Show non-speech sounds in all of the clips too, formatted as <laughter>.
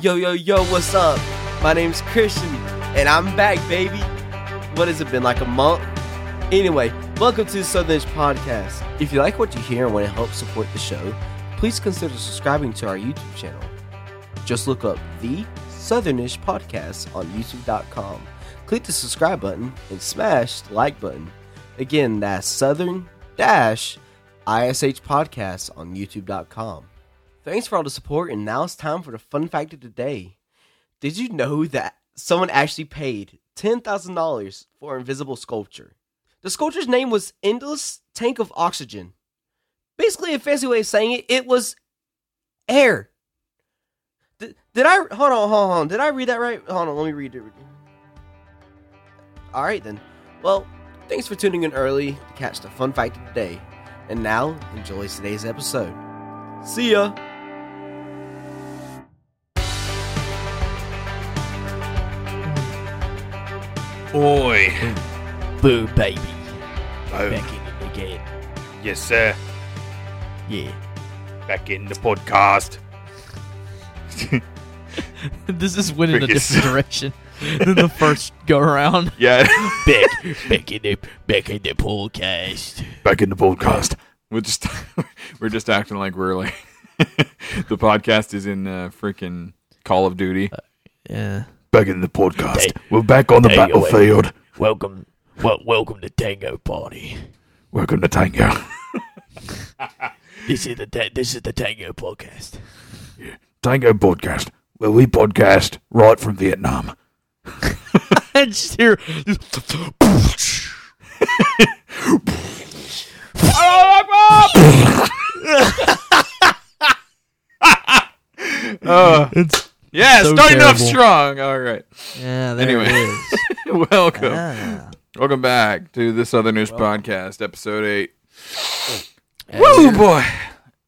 Yo, yo, yo, what's up? My name's Christian, and I'm back, baby. What has it been, like a month? Anyway, welcome to the Southernish Podcast. If you like what you hear and want to help support the show, please consider subscribing to our YouTube channel. Just look up The Southernish Podcast on YouTube.com. Click the subscribe button and smash the like button. Again, that's Southern Dash ISH Podcast on YouTube.com. Thanks for all the support, and now it's time for the fun fact of the day. Did you know that someone actually paid $10,000 for an invisible sculpture? The sculpture's name was Endless Tank of Oxygen. Basically, a fancy way of saying it, it was air. Did, I hold on, hold on, hold on? Did I read that right? Hold on, let me read it. All right then. Well, thanks for tuning in early to catch the fun fact of the day. And now, enjoy today's episode. See ya. Oi. Boo, baby. Boom. Back in it again. Yes, sir. Yeah. Back in the podcast. <laughs> this is went in a different direction <laughs> than the first go around. <laughs> Yeah. Back, back in the, back in the podcast. Back in the podcast. We're just we're just acting like we're like the podcast is in uh, freaking Call of Duty. Yeah. Back in the podcast. We're back on the Hey, battlefield. Welcome, well, welcome to Tango Party. Welcome to Tango. <laughs> This is the ta- this is the Tango podcast. Tango podcast. Where we podcast right from Vietnam. I just hear. Uh, It's yeah, So starting off strong. All right. yeah. There Anyway. it is. <laughs> Welcome. Ah. Welcome back to the Southernish Podcast, episode eight. Woo boy.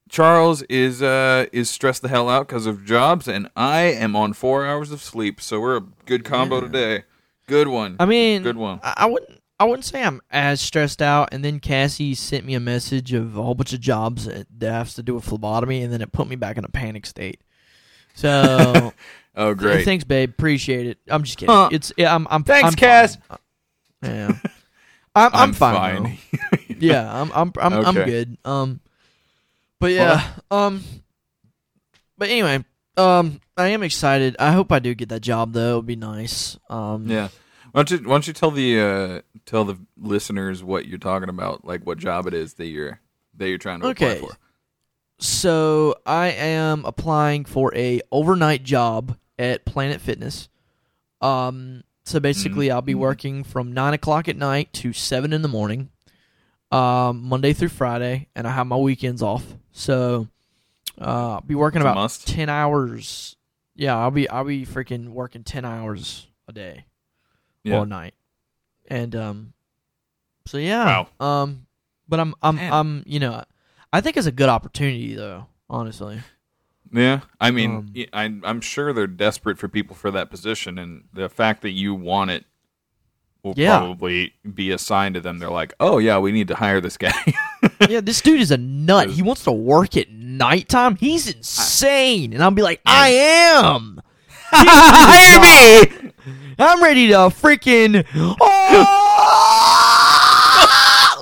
Charles is uh is stressed the hell out because of jobs, and I am on four hours of sleep. So we're a good combo Yeah. today. Good one. I mean, Good one. I, I wouldn't. I wouldn't say I'm as stressed out. And then Cassie sent me a message of a whole bunch of jobs that that has to do with phlebotomy, and then it put me back in a panic state. So <laughs> oh great. thanks, babe. Appreciate it. I'm just kidding. Huh. It's yeah, I'm. I'm Thanks, I'm Cass. fine. Yeah, <laughs> I'm. I'm, fine. though. <laughs> yeah, I'm. I'm. I'm, I'm good. Um, but yeah. Um, but anyway. Um, I am excited. I hope I do get that job though. It'd be nice. Um, yeah. Why don't you Why don't you tell the uh tell the listeners what you're talking about, like what job it is that you're that you're trying to Okay. apply for. So I am applying for a overnight job at Planet Fitness. Um, so basically, I'll be working from nine o'clock at night to seven in the morning, um, Monday through Friday, and I have my weekends off. So uh, I'll be working about ten hours. Yeah, I'll be I'll be freaking working ten hours a day Yeah. or a night, and um, so yeah, Wow. um, but I'm I'm Man. I'm you know, I think it's a good opportunity though. Honestly, Yeah, I mean, Um, I, am sure they're desperate for people for that position, and the fact that you want it will Yeah. probably be a sign to them. They're like, "Oh yeah, we need to hire this guy." <laughs> yeah, this dude is a nut. He wants to work at nighttime. He's insane, and I'll be like, I am. <laughs> <laughs> Hire me. I'm ready to freaking. Oh!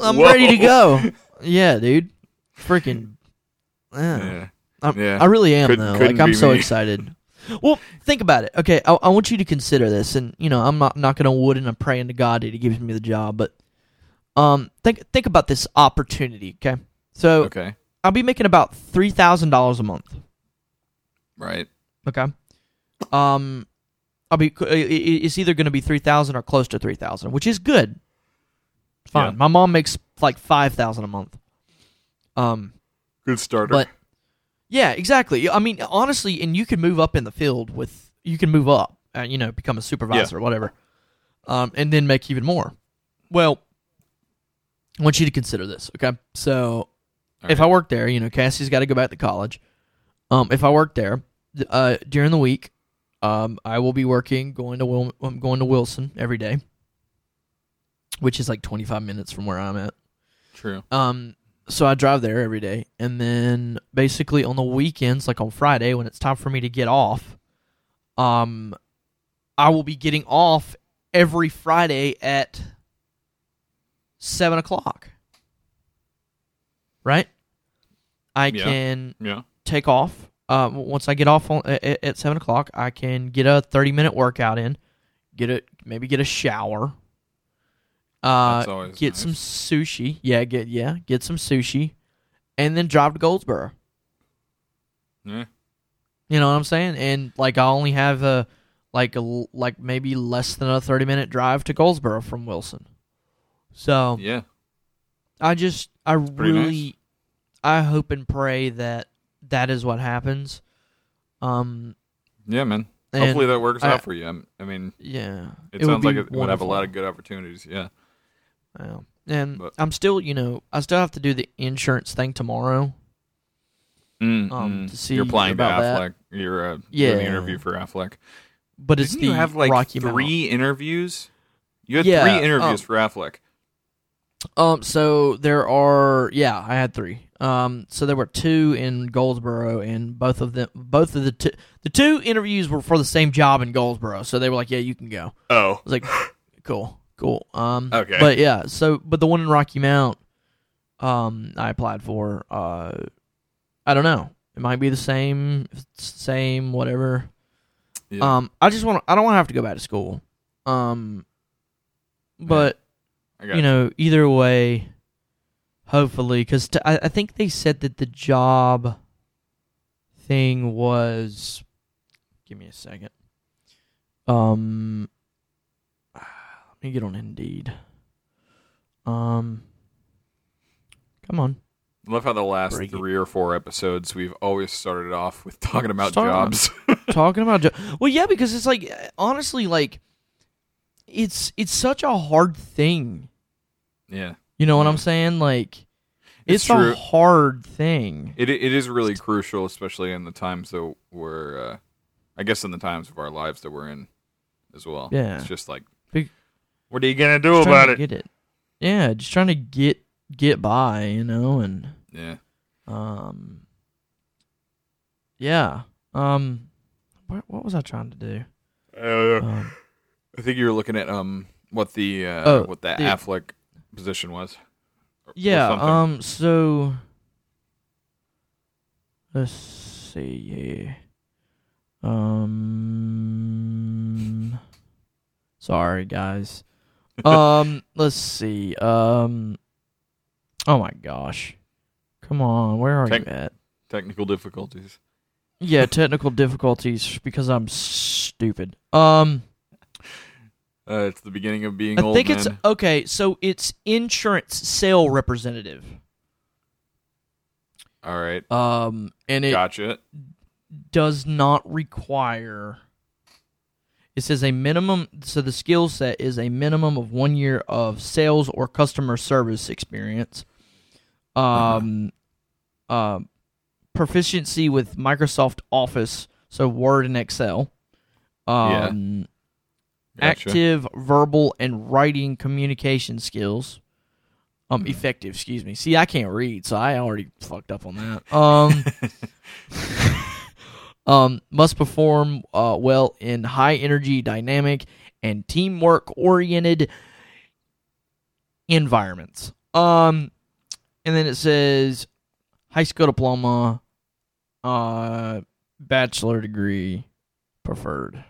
I'm ready to go. Yeah, dude. Freaking. Yeah. yeah. I'm- Yeah. I really am Couldn't- though. couldn't Like I'm so me. excited. Well, think about it. Okay, I, I want you to consider this, and you know, I'm not knocking on wood and I'm praying to God that He gives me the job, but um, think think about this opportunity. Okay, so Okay, I'll be making about three thousand dollars a month. right. Okay, um, I'll be. It's either going to be three thousand or close to three thousand, which is good. Fine. Yeah. My mom makes like five thousand a month. Um, Good starter. but yeah, exactly. I mean, honestly, and you can move up in the field with you can move up, uh, you know, become a supervisor or whatever, um, and then make even more. Well, I want you to consider this, okay? So, All if. I work there, you know, Cassie's got to go back to college. Um, if I work there uh, during the week, um, I will be working going to Wil- um, going to Wilson every day, which is like twenty five minutes from where I'm at. True. Um, so I drive there every day, and then basically on the weekends, like on Friday, when it's time for me to get off, um, I will be getting off every Friday at seven o'clock. Right? I Yeah. can Yeah. take off. Uh, once I get off on, at, at seven o'clock, I can get a thirty minute workout in, get a maybe get a shower, uh, get nice. some sushi. Yeah, get yeah, get some sushi, and then drive to Goldsboro. Yeah. You know what I'm saying? And like I only have a like a like maybe less than a 30 minute drive to Goldsboro from Wilson. So Yeah. I just I really nice. I hope and pray that that is what happens. Um Yeah, man. Hopefully that works I- out for you. I'm- I mean, yeah. it, would sounds like it would have a lot of good opportunities. Yeah. Yeah. And But- I'm still, you know, I still have to do the insurance thing tomorrow. Mm, Um, mm. to see You're applying to about that. Aflac. You're uh, Yeah. doing the interview for Aflac. But it's Didn't the you have like Rocky three interviews? You had Yeah, three interviews um, for Aflac. Um, so there are, yeah, I had three. Um, so there were two in Goldsboro, and both of them, both of the two, the two interviews were for the same job in Goldsboro. So they were like, "Yeah, you can go." Oh, I was like, <gasps> "Cool, cool." Um, Okay. but yeah, so but the one in Rocky Mount, um, I applied for. Uh, I don't know. It might be the same, it's the same, whatever. Yeah. Um, I just want, I don't want to have to go back to school. Um, but I got you know, either way, hopefully, because t- I, I think they said that the job thing was. Give me a second. Um, me get on Indeed. Um, come on. I love how the last Break it. three or four episodes we've always started off with talking about jobs. <laughs> talking about jo- well yeah because it's like honestly like it's it's such a hard thing yeah. you know what i'm saying like It's it's, a hard thing It it is really crucial, especially in the times that we're, uh, I guess, in the times of our lives that we're in, as well. Yeah. it's just like, what are you gonna do about to it? get it yeah just trying to get get by you know and Yeah, um yeah um what, what was i trying to do uh, um, I think you were looking at um what the uh, Oh, what that the- Aflac position was. Or- or Yeah, something. um so let's see here. Um sorry guys. Um let's see. Um Oh my gosh. Come on, where are Tech- you at? technical difficulties. Yeah, <laughs> technical difficulties because I'm stupid. Um Uh, it's the beginning of being old. I think it's okay, so it's insurance sale representative. all right. Um and it Gotcha. does not require it says a minimum so the skill set is a minimum of one year of sales or customer service experience. Um uh, proficiency with microsoft office so word and excel. Um Gotcha. active verbal and writing communication skills. Um effective excuse me. See i can't read so i already fucked up on that. Um <laughs> um must perform uh well in high energy dynamic and teamwork oriented environments. Um and then it says high school diploma uh bachelor degree preferred.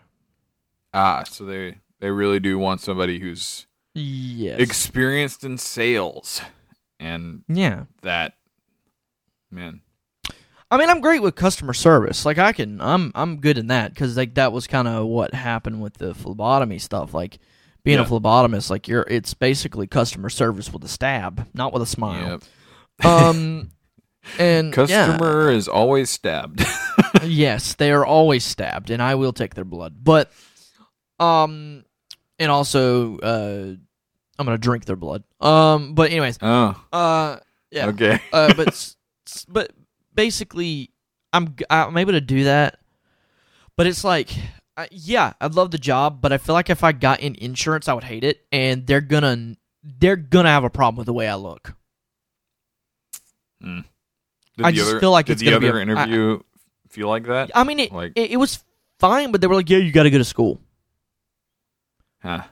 Ah, so they they really do want somebody who's yes. experienced in sales, and yeah. that man. I mean, I'm great with customer service. Like, I can, I'm, I'm good in that because like that was kind of what happened with the phlebotomy stuff. Like, being a phlebotomist, like you're, it's basically customer service with a stab, not with a smile. Yep. Um, <laughs> and yeah, Customer is always stabbed. <laughs> yes, they are always stabbed, and I will take their blood. But, um, and also, uh, I'm gonna drink their blood. Um, but anyways, oh, uh, yeah. okay. uh, but <laughs> but basically, I'm g- I'm able to do that. But it's like, uh, yeah, I love the job, but I feel like if I got in insurance, I would hate it, and they're gonna they're gonna have a problem with the way I look. Did I the just other, feel like did it's the gonna be other a- interview feel like that? I mean, it Like- it, it was fine, but they were like, yeah, you got to go to school. Huh.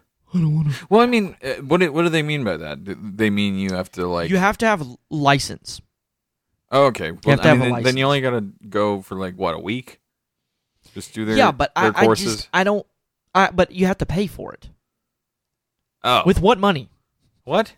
Well, I mean, uh, what do, what do they mean by that? They mean you have to like? you have to have a license. Oh, okay. Well, have to I have mean, a then, then you only got to go for like what a week. Just do their yeah, but I, their I courses. just I don't. I but you have to pay for it. oh, With what money? what?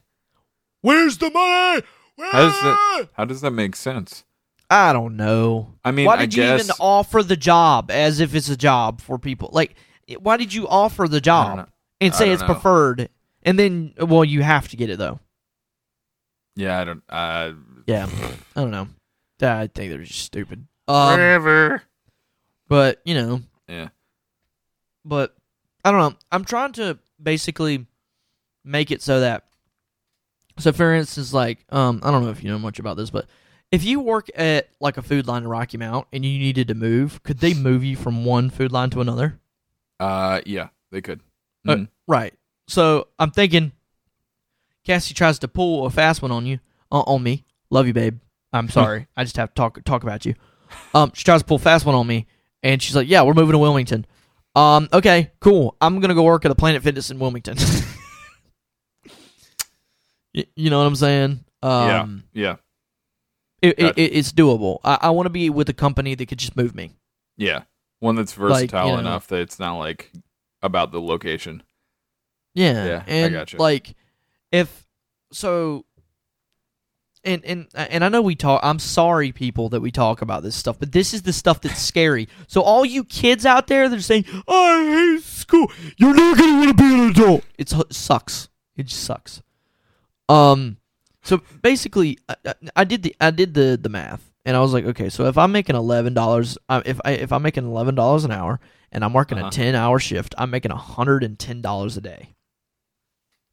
Where's the money? How does that? How does that make sense? I don't know. I mean, why I did you guess even offer the job as if it's a job for people? Like, it- why did you offer the know. job and I say don't it's know. preferred, and then well, you have to get it though? yeah, I don't. Uh, Yeah, I don't know. I think they're just stupid. Um, whatever. but you know, Yeah. but I don't know. I'm trying to basically make it so that so for instance like um I don't know if you know much about this but if you work at like a Food Lion in Rocky Mount and you needed to move, could they move you from one Food Lion to another? Uh, yeah, they could. Uh, Mhm. right. So I'm thinking Cassie tries to pull a fast one on you uh, on me. Love you, babe. I'm <laughs> sorry. I just have to talk talk about you. Um, she tries to pull a fast one on me, and she's like, "Yeah, we're moving to Wilmington." Um, okay, cool. I'm gonna go work at a Planet Fitness in Wilmington. <laughs> Y- you know what I'm saying? Um, yeah, it, it, Gotcha. it, it's doable. I, I want to be with a company that could just move me. yeah. One that's Like, versatile you know- enough that it's not like about the location. Yeah, Yeah, I and gotcha. like if so, and and and I know we talk. I'm sorry, people, that we talk about this stuff, but this is the stuff that's scary. So all you kids out there that are saying, "I hate school," you're not gonna want to be an adult. It's, it sucks. It just sucks. Um. So basically, I, I- did the I did the the math, and I was like, okay, so if I'm making eleven dollars, uh, if I if I'm making eleven dollars an hour, and I'm working Uh-huh. a ten hour shift, I'm making hundred and ten dollars a day.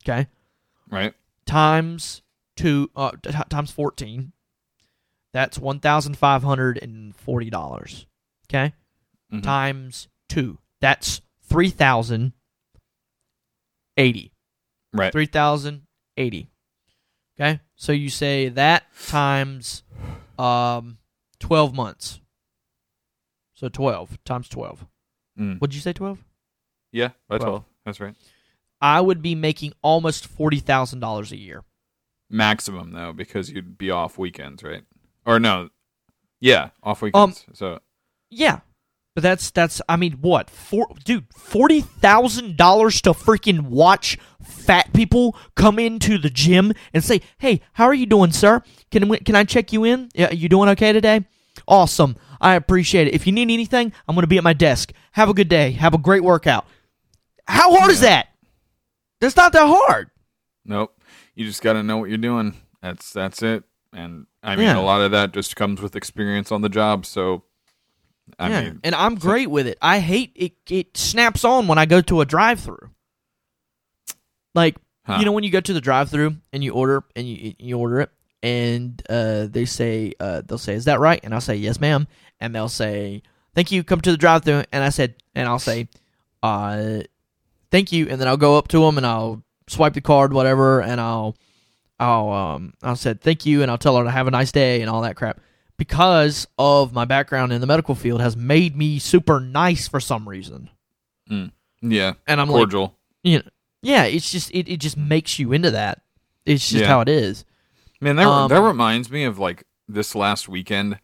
Okay, Right. times two uh, t- times fourteen, that's one thousand five hundred and forty dollars. Okay, Mhm. times two, that's three thousand eighty. Right. Three thousand eighty. Okay, so you say that times um twelve months. So twelve times twelve. Mm. Would you say twelve? Yeah, by Twelve. twelve. That's right. I would be making almost forty thousand dollars a year. Maximum though, because you'd be off weekends, right? Or no, yeah, off Um, weekends. so Yeah, but that's that's. I mean, what? For dude, forty thousand dollars to freaking watch fat people come into the gym and say, "Hey, how are you doing, sir? Can can I check you in? Yeah, you doing okay today? Awesome. I appreciate it. If you need anything, I'm gonna be at my desk. Have a good day. Have a great workout. How hard is that? That's not that hard. nope. You just got to know what you're doing. That's that's it. And I mean, Yeah. a lot of that just comes with experience on the job. So, I yeah, mean, and I'm great with it. I hate it. It snaps on when I go to a drive-through. Like huh. you know when you go to the drive-through and you order and you you order it and uh, they say uh, they'll say is that right and I'll say yes ma'am and they'll say thank you come to the drive-through and I said and I'll say uh thank you and then I'll go up to them and I'll swipe the card whatever and I'll I'll um I'll said thank you and I'll tell her to have a nice day and all that crap because of my background in the medical field has made me super nice for some reason yeah, and I'm like cordial. you know, yeah, it's just it, it just makes you into that. It's just Yeah. how it is. Man, that Um, that reminds me of like this last weekend.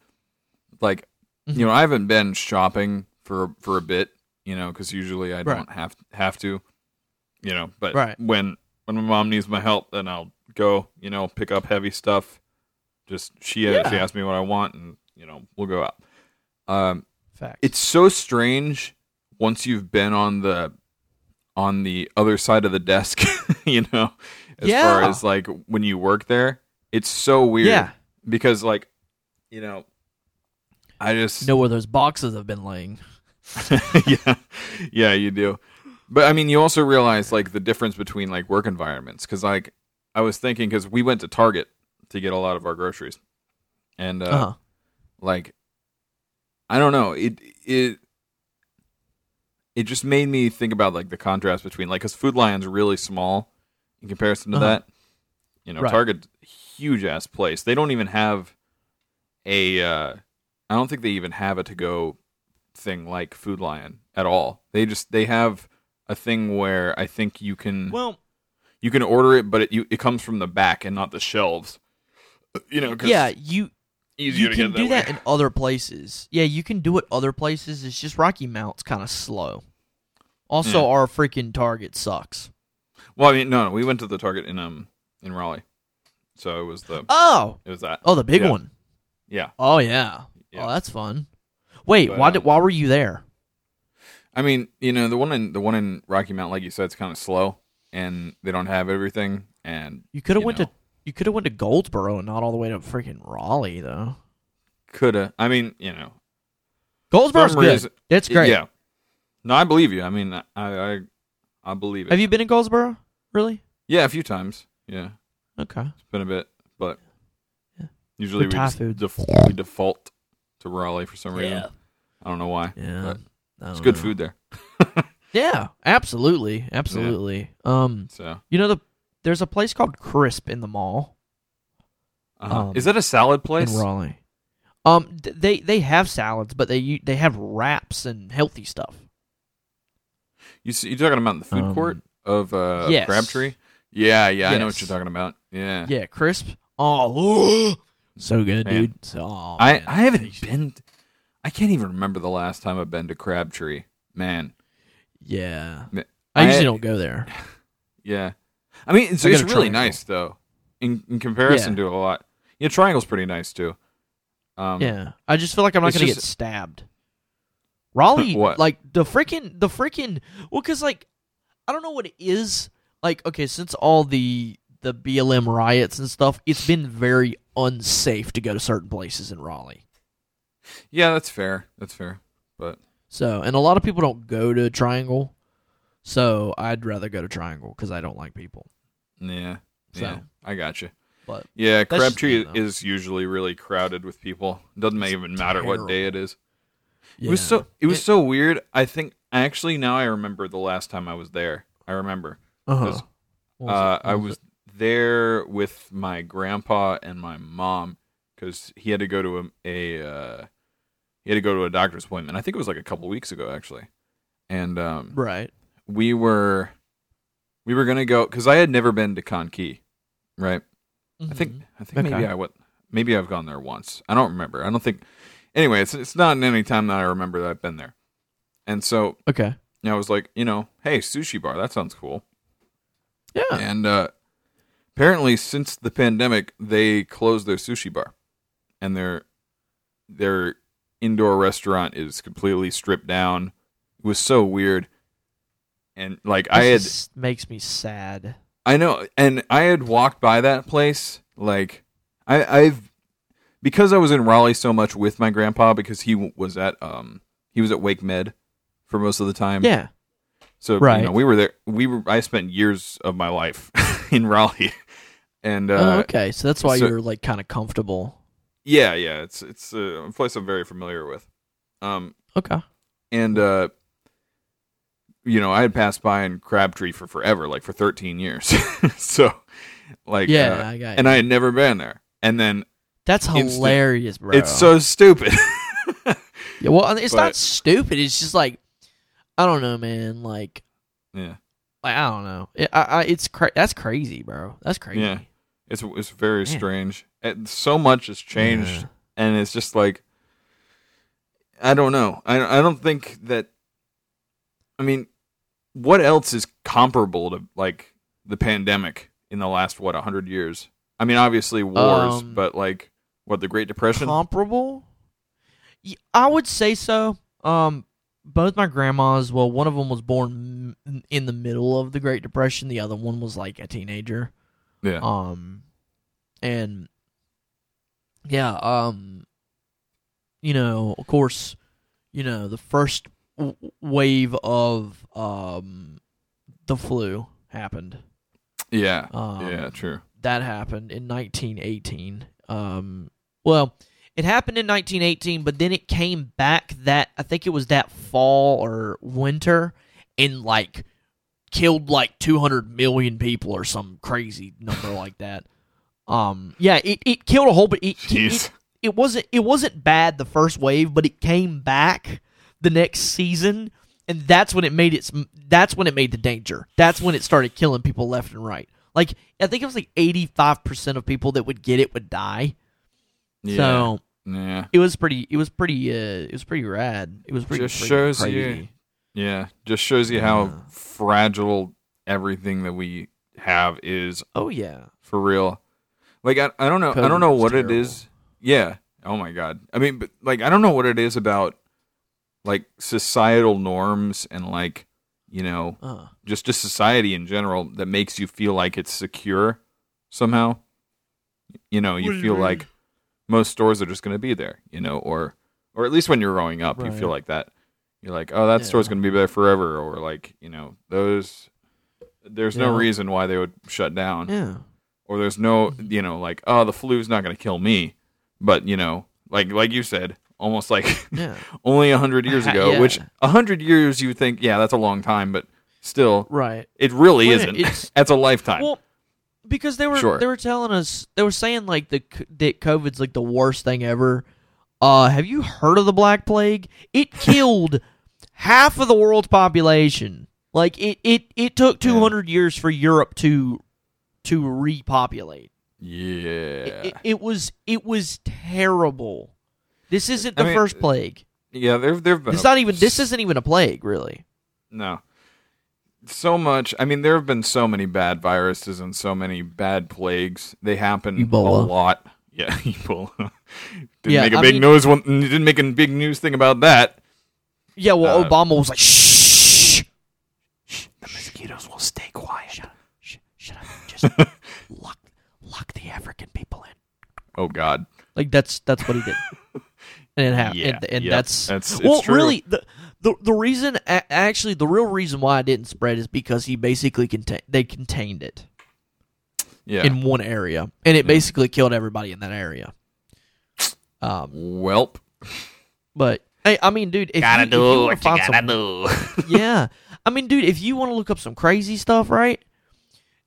Like, Mhm. you know, I haven't been shopping for for a bit, you know, because usually I Right. don't have have to, you know. But Right. when when my mom needs my help, then I'll go, you know, pick up heavy stuff. Just she Yeah. she asks me what I want, and you know, we'll go out. Um, Fact. it's so strange once you've been on the on the other side of the desk, <laughs> you know, as far as like when you work there. It's so weird yeah, because like you know I just know where those boxes have been laying. <laughs> yeah yeah you do but I mean you also realize like the difference between like work environments because like I was thinking because we went to Target to get a lot of our groceries and uh, Uh-huh. like I don't know it it it just made me think about like the contrast between like because Food Lion's really small in comparison to Uh-huh. that. You know, Right. Target huge ass place. They don't even have a. Uh, I don't think they even have a to go thing like Food Lion at all. They just they have a thing where I think you can Well, you can order it, but it you, it comes from the back and not the shelves. <laughs> You know, 'cause yeah, you easier you to can get do that, that in other places. Yeah, you can do it other places. It's just Rocky Mount's kind of slow. Also, Yeah. our freaking Target sucks. Well, I mean, no, no, we went to the Target in um in Raleigh, so it was the Oh, it was that. oh, the big Yeah. one. Yeah, Oh yeah. Yeah. Oh, that's fun. Wait, But, why um, did why were you there? I mean, you know, the one in the one in Rocky Mount, like you said, it's kind of slow, and they don't have everything. And You could have went know. to you could have went to Goldsboro and not all the way to freaking Raleigh though. coulda, I mean, you know, Goldsboro's good. reason- It's great. Yeah, no, I believe you. I mean, I I, I believe it. Have you been in Goldsboro? Really? yeah, a few times. Yeah, Okay. it's been a bit, but Yeah. usually we def- we default to Raleigh for some reason. Yeah. I don't know why. Yeah. But It's good know. food there. <laughs> Yeah, absolutely, absolutely. Um, So, you know the there's a place called Crisp in the mall uh-huh. Um, is that a salad place? in Raleigh. Um, they they have salads, but they they have wraps and healthy stuff. You see, you talking about the food Um, court of uh, yes. Crabtree? Yeah, yeah, I know what you're talking about. Yeah, Yeah, Crisp. Oh, <gasps> so good, Man. dude. So oh, I. I haven't been. I can't even remember the last time I've been to Crabtree. Man, Yeah, Ma- I usually don't go there. <laughs> yeah. I mean, it's, I it's really nice though, in in comparison Yeah. to a lot. Yeah, Triangle's pretty nice too. Um, Yeah, I just feel like I'm not gonna just- get stabbed. Raleigh, <laughs> What? like the freaking the freaking well, cause like I don't know what it is. Like okay, since all the the BLM riots and stuff, it's been very unsafe to go to certain places in Raleigh. Yeah, that's fair. That's fair. But So, and a lot of people don't go to Triangle. So I'd rather go to Triangle because I don't like people. yeah, So, yeah, I got you. but Yeah, Crabtree is usually really crowded with people. Doesn't It's even matter what day it is. yeah. It was so it was It- so weird. I think actually now I remember the last time I was there. I remember. uh-huh. was- Uh? I was there with my grandpa and my mom because he had to go to a, a uh, he had to go to a doctor's appointment. I think it was like a couple weeks ago actually, and um, right. we were we were gonna go because I had never been to Kanki, right? I think. I think maybe I went maybe I've gone there once. I don't remember. I don't think. Anyway, it's it's not in any time that I remember that I've been there, and so Okay. I was like, you know, hey, sushi bar, that sounds cool. Yeah. And uh, apparently, since the pandemic, they closed their sushi bar, and their their indoor restaurant is completely stripped down. It was so weird, and like I had, makes me sad. I know, and I had walked by that place. Like I, I've because I was in Raleigh so much with my grandpa because he was at um he was at WakeMed for most of the time. Yeah. So Right. you know, we were there. We were. I spent years of my life <laughs> in Raleigh, and uh, oh, okay. So that's why so- you're like kind of comfortable. Yeah, yeah, it's it's a place I'm very familiar with. Um, Okay. and uh, you know, I had passed by in Crabtree for forever, like for 13 years. <laughs> so, like, Yeah, uh, I got you. and I had never been there. And then That's instant- hilarious, bro. it's so stupid. <laughs> yeah, well, it's not stupid. It's just like I don't know, man. Like, yeah, like I don't know. It, I, I, it's cra- that's crazy, bro. That's crazy. Yeah. it's it's very Man. strange. And so much has changed, Yeah. and it's just like I don't know. I I don't think that. I mean, what else is comparable to like the pandemic in the last what hundred years? I mean, obviously wars, Um, but like what the Great Depression? Comparable? I would say so. Um, both my grandmas. Well, one of them was born in the middle of the Great Depression. The other one was like a teenager. yeah, Um, and yeah, um, you know, of course, you know, the first w- wave of um the flu happened. yeah, Um, yeah. True. that happened in 1918. Um, well, it happened in 1918, but then it came back that I think it was that fall or winter, and like killed like 200 million people or some crazy number like that. Um, yeah, it, it killed a whole, but it, it it wasn't it wasn't bad the first wave, but it came back the next season, and that's when it made its. That's when it made the danger. That's when it started killing people left and right. Like I think it was like eighty five percent of people that would get it would die. Yeah. So yeah. it was pretty. It was pretty. Uh, it was pretty rad. It was pretty. Just freaking shows crazy. you- Yeah. Just shows you how Yeah. fragile everything that we have is Oh yeah. for real. Like I, I don't know I don't know what it terrible. is. Yeah. Oh my god. I mean, but like I don't know what it is about like societal norms and like you know Uh, just just society in general that makes you feel like it's secure somehow. You know, you feel like most stores are just going to be there, you know, or or at least when you're growing up, you feel like that. You're like, "Oh, that store's going to be there forever," or like, you know, those there's no reason why they would shut down yeah. Or there's no you know like oh the flu's not going to kill me but you know like like you said almost like Yeah. <laughs> only a hundred years ago <laughs> Yeah. which a hundred years you think yeah that's a long time but still Right. it really Well, isn't it's- <laughs> that's a lifetime Well, because they were Sure. they were telling us they were saying like the that COVID's like the worst thing ever. Uh, have you heard of the Black Plague? It killed half of the world's population. Like it it it took two hundred years for Europe to to repopulate. yeah It, it, it was it was terrible. This isn't I the mean, first plague. yeah there there've been It's a- not even. This isn't even a plague, really. no so much i mean there have been so many bad viruses and so many bad plagues they happen Ebola. a lot <laughs> yeah Ebola. didn't Yeah, make a I big mean- news one didn't make a big news thing about that Yeah. Well, Uh, Obama was like, shh, shh, the mosquitoes will stay quiet. Shut up, shh, shut up. Just <laughs> lock lock the African people in. oh god Like that's that's what he did, <laughs> and it happened. Yeah, and and yep, that's, that's- it's well, true. really the. The, the reason actually the real reason why it didn't spread is because he basically contain they contained it yeah in one area and it basically killed everybody in that area. Um, Welp. but hey, I mean, dude, if gotta you, do if you wanna some- do. <laughs> yeah. I mean, dude, if you want to look up some crazy stuff, right?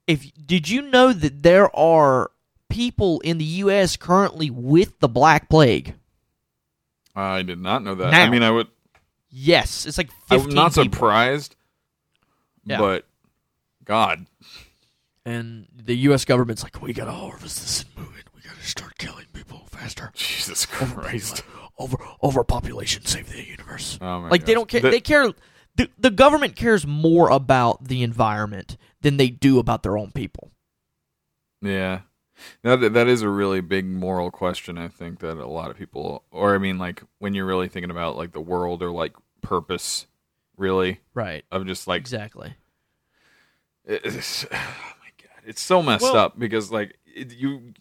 If did you know that there are people in the U.S. currently with the Black Plague? I did not know that. Now. I mean, I would. Yes, it's like I'm not people. surprised, Yeah. but God, and the U.S. government's like, we gotta harvest this and move it. We gotta start killing people faster. Jesus Christ. Over overpopulation, save the universe. Oh like they don't care. The- they care. The, the government cares more about the environment than they do about their own people. Yeah. Now that that is a really big moral question. I think that a lot of people, or I mean, like when you're really thinking about like the world or like purpose, really Right. of just like Exactly. <sighs> It's, oh my god, it's so messed Well- up because like it, you,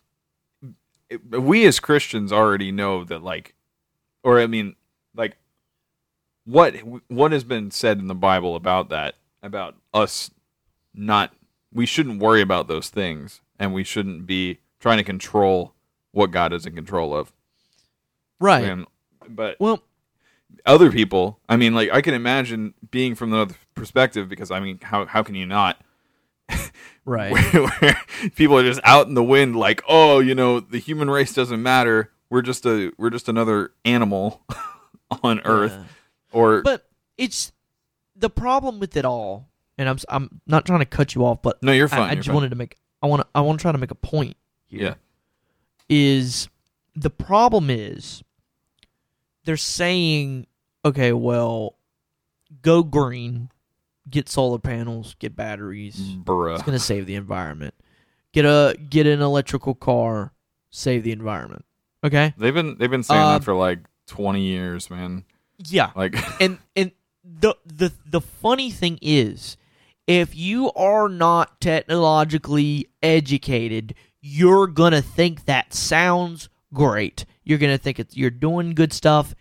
it, we as Christians already know that like, or I mean, like, what what has been said in the Bible about that about us not we shouldn't worry about those things and we shouldn't be trying to control what God is in control of. Right. And, but Well, other people, I mean, like I can imagine being from another perspective because I mean, how how can you not? <laughs> right. where, where people are just out in the wind like oh you know the human race doesn't matter we're just a we're just another animal <laughs> on earth Yeah. Or But it's the problem with it all, and I'm I'm not trying to cut you off, but no you're fine I you're just fine. wanted to make I want to I want to try to make a point here. yeah Is the problem is they're saying okay, well, go green, get solar panels, get batteries. It's gonna save the environment. Get a get an electrical car, save the environment. Okay. they've been they've been saying Uh, that for like 20 years man Yeah. like <laughs> and and the the the funny thing is if you are not technologically educated you're gonna think that sounds great. You're gonna think it's you're doing good stuff.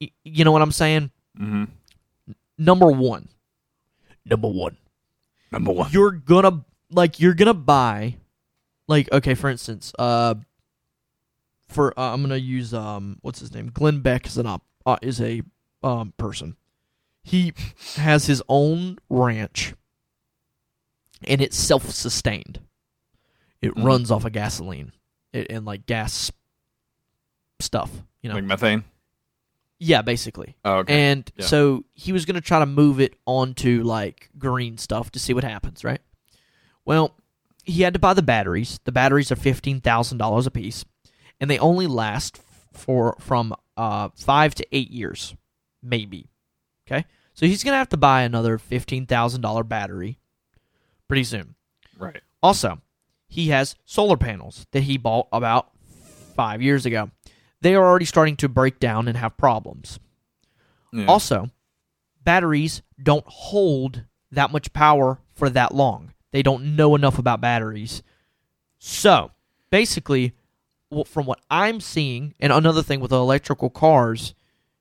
Y- you know what i'm saying? Mhm. number one. Number one. Number one. You're gonna like you're gonna buy like okay for instance uh for uh, i'm gonna use um what's his name? Glenn beck is an op uh, is a um person he has his own ranch and it's self-sustained it Mhm. runs off of gasoline it, and like gas stuff you know like methane Yeah, basically. Oh, okay. And Yeah. so he was going to try to move it onto like green stuff to see what happens, right? Well, he had to buy the batteries. The batteries are fifteen thousand dollars a piece, and they only last for from uh, five to eight years, maybe. Okay, so he's going to have to buy another fifteen thousand dollar battery pretty soon. right. Also, he has solar panels that he bought about five years ago. They are already starting to break down and have problems. Yeah. Also, batteries don't hold that much power for that long. They don't know enough about batteries. So, basically, from what I'm seeing, and another thing with the electrical cars,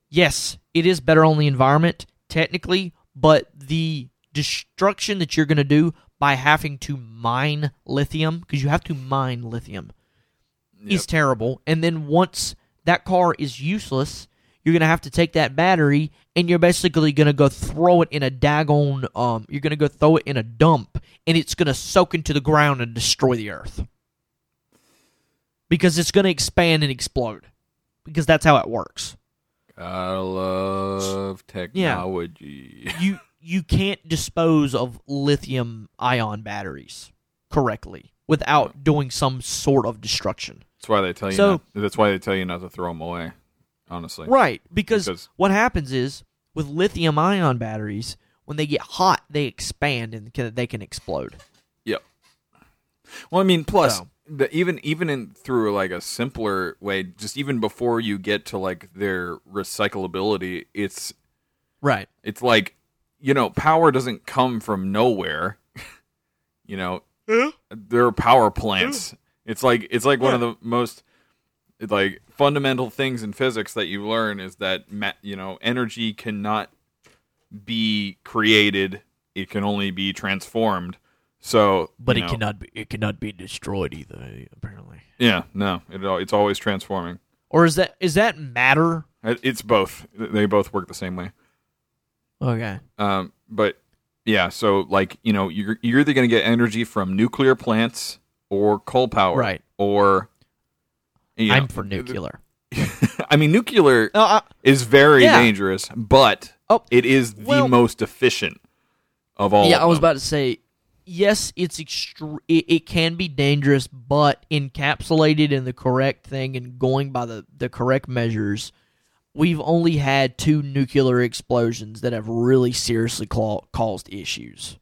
yes, it is better on the environment, technically, but the destruction that you're going to do by having to mine lithium, because you have to mine lithium, is terrible. And then once that car is useless, you're gonna have to take that battery and you're basically gonna go throw it in a daggone um you're gonna go throw it in a dump and it's gonna soak into the ground and destroy the earth. Because it's gonna expand and explode. Because that's how it works. I love technology. <laughs> You you can't dispose of lithium ion batteries correctly without doing some sort of destruction. That's why they tell you. So- not, that's why they tell you not to throw them away. Honestly, Right, because, Because- what happens is with lithium ion batteries, when they get hot, they expand and can, they can explode. Yep. Well, I mean, plus So- the, even even in through like a simpler way, just even before you get to like their recyclability, it's Right. it's like you know, power doesn't come from nowhere. <laughs> you know, there are power plants. It's like it's like one of the most like fundamental things in physics that you learn is that ma- you know energy cannot be created; it can only be transformed. So, But it know, cannot be it cannot be destroyed either, apparently. Yeah, no, it, it's always transforming. Or is that is that matter? It- It's both. They both work the same way. Okay. Um, but yeah, so like you know, you're you're either going to get energy from nuclear plants or coal power, Right. Or you know, I'm for nuclear. <laughs> I mean, nuclear No, I, is very Yeah. dangerous, but Oh, it is the well- most efficient of all. yeah, of I was about to say yes, it's extre- it, it can be dangerous, but encapsulated in the correct thing and going by the, the correct measures, we've only had two nuclear explosions that have really seriously cla- caused issues.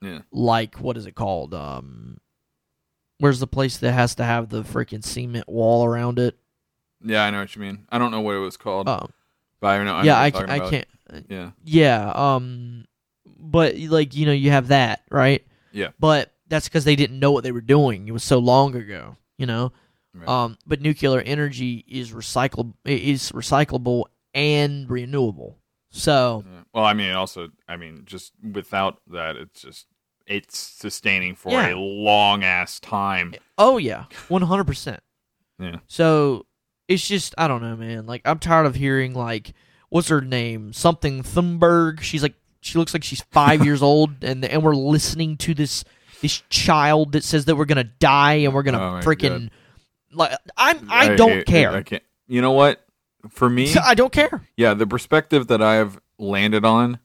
Yeah. Like what is it called? Um Where's the place that has to have the freaking cement wall around it? Yeah, I know what you mean. I don't know what it was called, Um, but I know. I yeah, I, you're ca- talking I can't. Yeah, Yeah, um, but like you know, you have that right. Yeah. But that's because they didn't know what they were doing. It was so long ago, you know. Right. Um, but nuclear energy is recyclable, is recyclable and renewable. So. Well, I mean, also, I mean, just without that, it's just it's sustaining for Yeah. a long ass time. Oh yeah, one hundred percent. Yeah. So it's just I don't know, man. Like I'm tired of hearing like what's her name, something Thunberg. She's like she looks like she's five <laughs> years old, and and we're listening to this this child that says that we're gonna die and we're gonna Oh freaking like I'm I, don't hate- care. I can't. You know what? For me, <laughs> I don't care. yeah, the perspective that I have landed on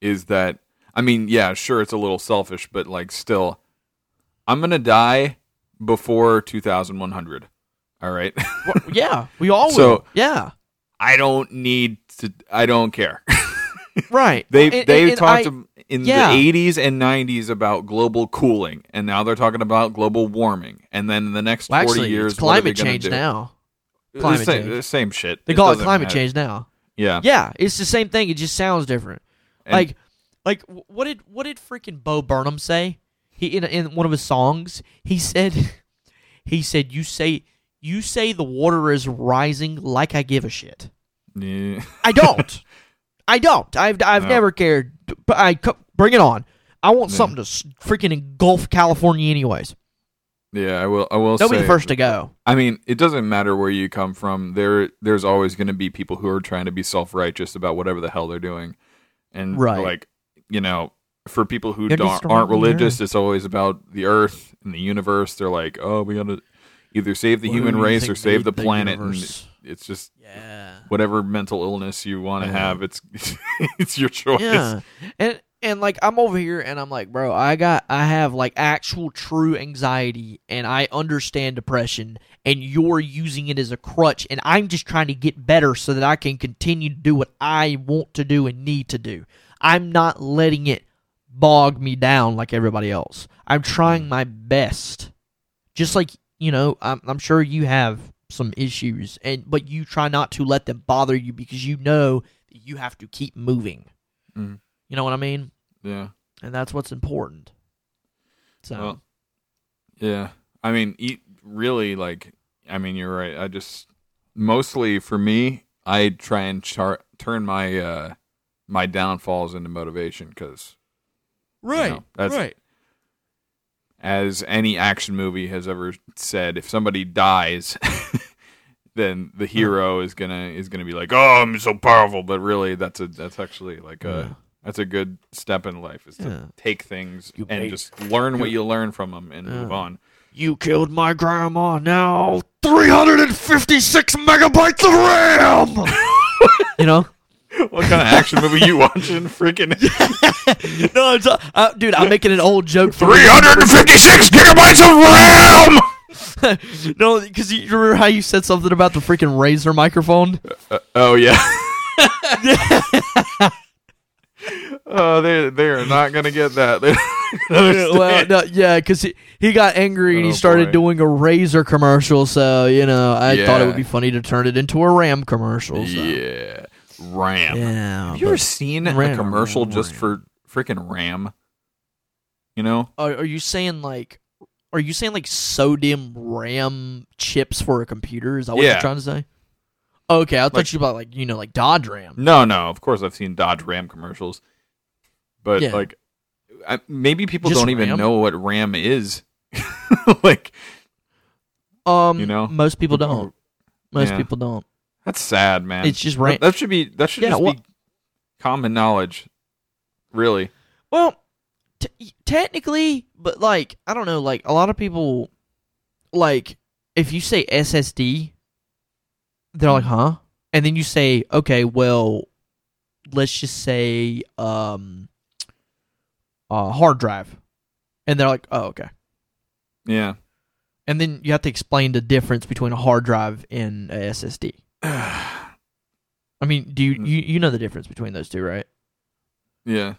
is that I mean, yeah, sure, it's a little selfish, but like, still, I'm gonna die before 2100. All right. Well, yeah, we all <laughs> So- will. Yeah, I don't need to. I don't care. Right. They And- they and- and talked I- in yeah. the 80s and 90s about global cooling, and now they're talking about global warming. And then in the next well, 40 actually, years, it's what are they climate change do? now. Climate same, change. the same shit. They call it climate matter. change now. Yeah. Yeah, it's the same thing. It just sounds different. Like, like what did what did freaking Bo Burnham say? He in in one of his songs, he said, <laughs> he said, "You say you say the water is rising like I give a shit. Yeah. I don't. <laughs> I don't. I've I've No. never cared. But I bring it on. I want Yeah. something to freaking engulf California, anyways. Yeah, I will. I will They'll say. be the first to go. I mean, it doesn't matter where you come from. There, there's always going to be people who are trying to be self-righteous about whatever the hell they're doing, and Right. like, you know, for people who aren't religious, it's always about the Earth and the universe. They're like, oh, we got to either save the human race or save the planet. And it's just Yeah. whatever mental illness you want to Yeah. Uh-huh. have. It's <laughs> it's your choice. Yeah. And and like I'm over here and I'm like, bro, I got I have like actual true anxiety and I understand depression and you're using it as a crutch and I'm just trying to get better so that I can continue to do what I want to do and need to do. I'm not letting it bog me down like everybody else. I'm trying mm. my best. Just like, you know, I'm I'm sure you have some issues and but you try not to let them bother you because you know that you have to keep moving. Mhm. You know what I mean? Yeah. And that's what's important. So Well, yeah. I mean, eat really like. I mean, you're right. I just mostly for me, I try and char- turn my uh my downfalls into motivation because right, know, that's- right. As any action movie has ever said, if somebody dies, <laughs> then the hero is gonna is gonna be like, "Oh, I'm so powerful," but really, that's a that's actually like a Yeah. that's a good step in life is to Yeah. take things You and made- just learn what you learn from them and Yeah. move on. You killed my grandma. Now 356 megabytes of RAM. <laughs> you know? <laughs> what kind of action movie you watching? Freaking <laughs> no, it's, uh, dude, I'm making an old joke 356 gigabytes of RAM. <laughs> no, because you remember how you said something about the freaking Razer microphone? Uh, oh yeah. oh, they they are not gonna get that. Well, no, yeah, because he, he got angry and he Oh, started boy. doing a Razer commercial. So you know, I thought it would be funny to turn it into a RAM commercial. So. yeah, RAM. Yeah. Have you ever but- seen a commercial Ram, just Ram. for freaking RAM? You know? are, are you saying like? Are you saying like SO-DIMM RAM chips for a computer? Is that what Yeah. you're trying to say? Okay, I thought Like- you about like you know like Dodge RAM. No, no. Of course, I've seen Dodge Ram commercials, but Yeah. like, I, maybe people Just don't even Ram? know what RAM is. <laughs> like, Um, You know? most people don't. Most Yeah. people don't. That's sad, man. It's just That- That, should be that should Yeah, just well- be common knowledge. Really? Well, t- technically, but like I don't know, like a lot of people, like if you say SSD, they're like, huh? And then you say, okay, well, let's just say um, uh, hard drive, and they're like, oh, okay. Yeah. And then you have to explain the difference between a hard drive and a SSD. <sighs> I mean, do you Mm. you, you know the difference between those two, right? yeah.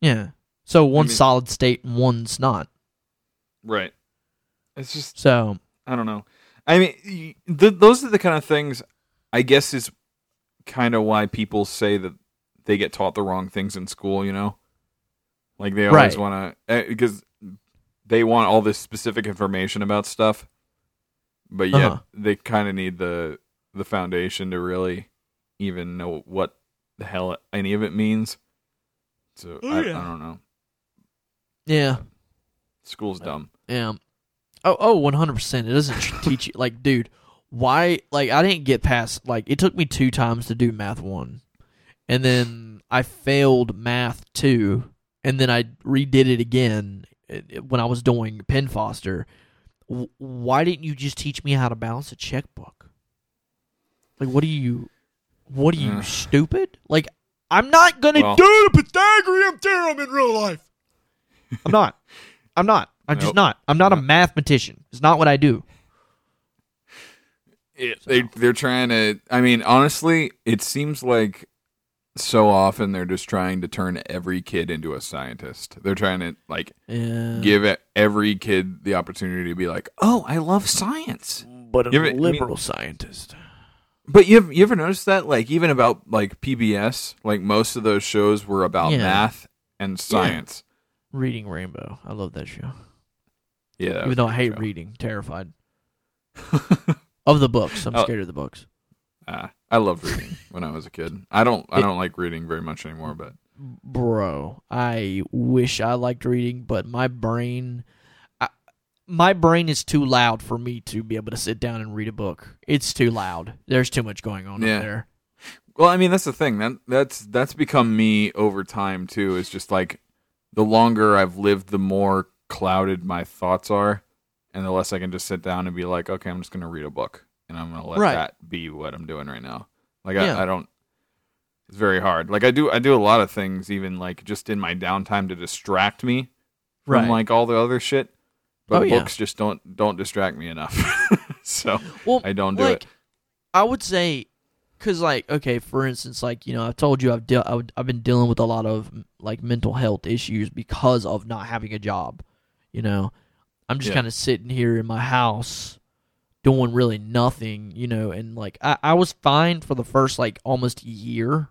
Yeah. So one's mean- solid state and one's not. Right. It's just So I don't know. I mean, th- those are the kind of things. I guess is kind of why people say that they get taught the wrong things in school. You know, like they always Right. want to because they want all this specific information about stuff, but yet Uh-huh. they kind of need the the foundation to really even know what the hell any of it means. So I, I don't know. yeah, School's dumb. yeah. oh Oh, oh, one hundred percent. It doesn't <laughs> teach you like, dude. Why? Like, I didn't get past. Like, it took me two times to do math one, and then I failed math two, and then I redid it again uh, when I was doing Penn Foster. W- Why didn't you just teach me how to balance a checkbook? Like, what are you? What are you Ugh. stupid? Like, I'm not gonna Well- do the Pythagorean theorem in real life. I'm not. I'm not. I'm just not. I'm not a mathematician. It's not what I do. it, they they're trying to i mean honestly it seems like so often they're just trying to turn every kid into a scientist they're trying to like Yeah. give every kid the opportunity to be like oh i love science but a You ever- I mean- liberal scientist. But you ever, you ever noticed that like even about like pbs like most of those shows were about Yeah. math and science Reading Rainbow. I love that show. yeah, that Even was though a I good hate show. reading, terrified <laughs> of the books. I'm Oh. scared of the books. Ah, i loved reading when i was a kid i don't i don't like reading very much anymore but Bro, I wish I liked reading, but my brain, my brain is too loud for me to be able to sit down and read a book. It's too loud. There's too much going on Yeah. there. Well, I mean that's the thing. That that's that's become me over time too. Is just like the longer I've lived, the more clouded my thoughts are, and the less I can just sit down and be like, okay, I'm just going to read a book, and I'm gonna let Right. that be what I'm doing right now. Like Yeah. I, I don't. It's very hard. Like I do, I do a lot of things, even like just in my downtime to distract me from Right. like all the other shit. But Oh, yeah. books just don't don't distract me enough. <laughs> so Well, I don't do like, it. I would say, because like, okay, for instance, like you know, I've told you I've deal I've, I've been dealing with a lot of like mental health issues because of not having a job. You know, I'm just Yeah. kind of sitting here in my house doing really nothing. You know, and like I, I was fine for the first like almost year.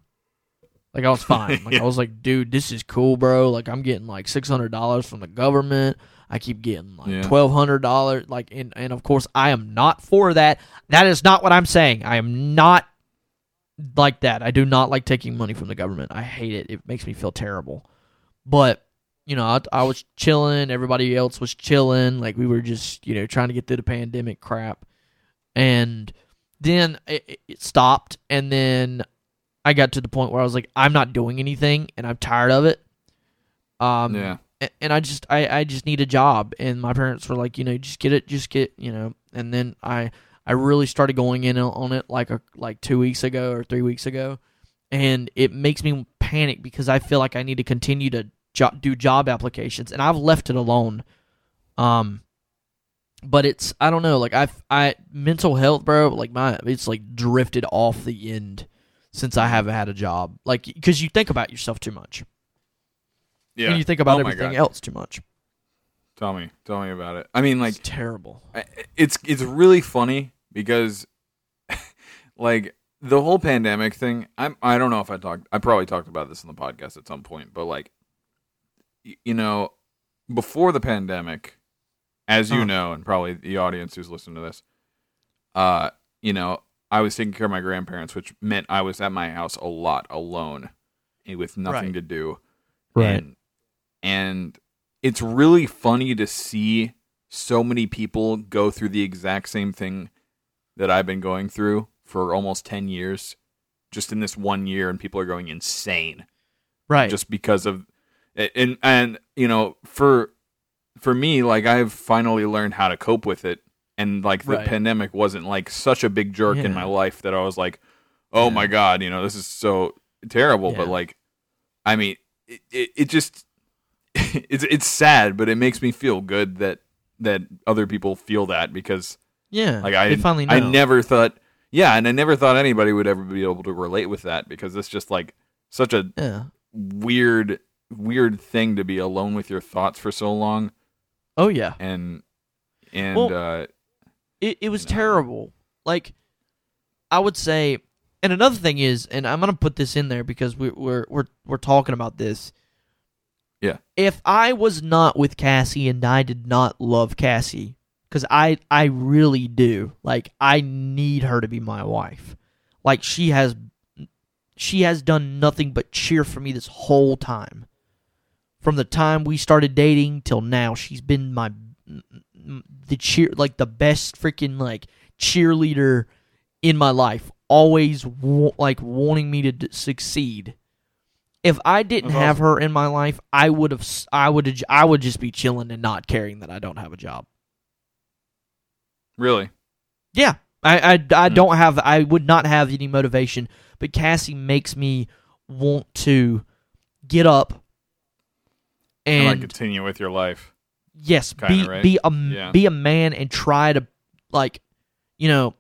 Like I was <laughs> fine. Like Yeah. I was like, dude, this is cool, bro. Like I'm getting like six hundred dollars from the government. I keep getting like Yeah. twelve hundred dollars. Like and and of course I am not for that. That is not what I'm saying. I am not like that. I do not like taking money from the government. I hate it. It makes me feel terrible. But you know, I, I was chilling. Everybody else was chilling. Like we were just you know trying to get through the pandemic crap, and then it, it- it stopped. And then I got to the point where I was like, I'm not doing anything, and I'm tired of it. Um, yeah. And I just I, I just need a job. And my parents were like you know just get it just get you know. And then I I really started going in on it like a like 2 weeks ago or 3 weeks ago. And it makes me panic because I feel like I need to continue to jo- do job applications. And I've left it alone. Um but it's I don't know like I I mental health bro like my it's like drifted off the end since I haven't had a job. Like cuz you think about yourself too much Yeah. and you think about Oh everything else too much Tell me, tell me about it. I mean, like it's terrible. It's it's really funny because <laughs> like the whole pandemic thing i'm i don't know if i talked i probably talked about this in the podcast at some point but like you know before the pandemic as you Huh. know and probably the audience who's listening to this uh you know i was taking care of my grandparents which meant i was at my house a lot alone eh, with nothing Right. to do Right. and, and it's really funny to see so many people go through the exact same thing that I've been going through for almost 10 years just in this one year and people are going insane Right. just because of and and you know for for me like I've finally learned how to cope with it and like the Right. pandemic wasn't like such a big jerk in my life that I was like oh Yeah. my god you know this is so terrible but like I mean it, it, it just <laughs> it's it's sad but it makes me feel good that that other people feel that because yeah. like I finally know. I never thought yeah and I never thought anybody would ever be able to relate with that because it's just like such a Yeah. weird weird thing to be alone with your thoughts for so long Oh yeah. and and Well- uh It it was No. terrible. Like I would say and another thing is and I'm going to put this in there because we we're we're we're talking about this. Yeah. If I was not with Cassie and I did not love Cassie cuz I I really do. Like I need her to be my wife. Like she has she has done nothing but cheer for me this whole time. From the time we started dating till now, she's been my the cheer like the best freaking like cheerleader in my life. Always wa- like wanting me to d- succeed. If I didn't That's have her in my life, I would have I would I would just be chilling and not caring that I don't have a job. really Yeah, I I, I Hmm. don't have I would not have any motivation, but Cassie makes me want to get up and, and like continue with your life yes, Kinda, be right? be a Yeah. be a man and try to like, you know,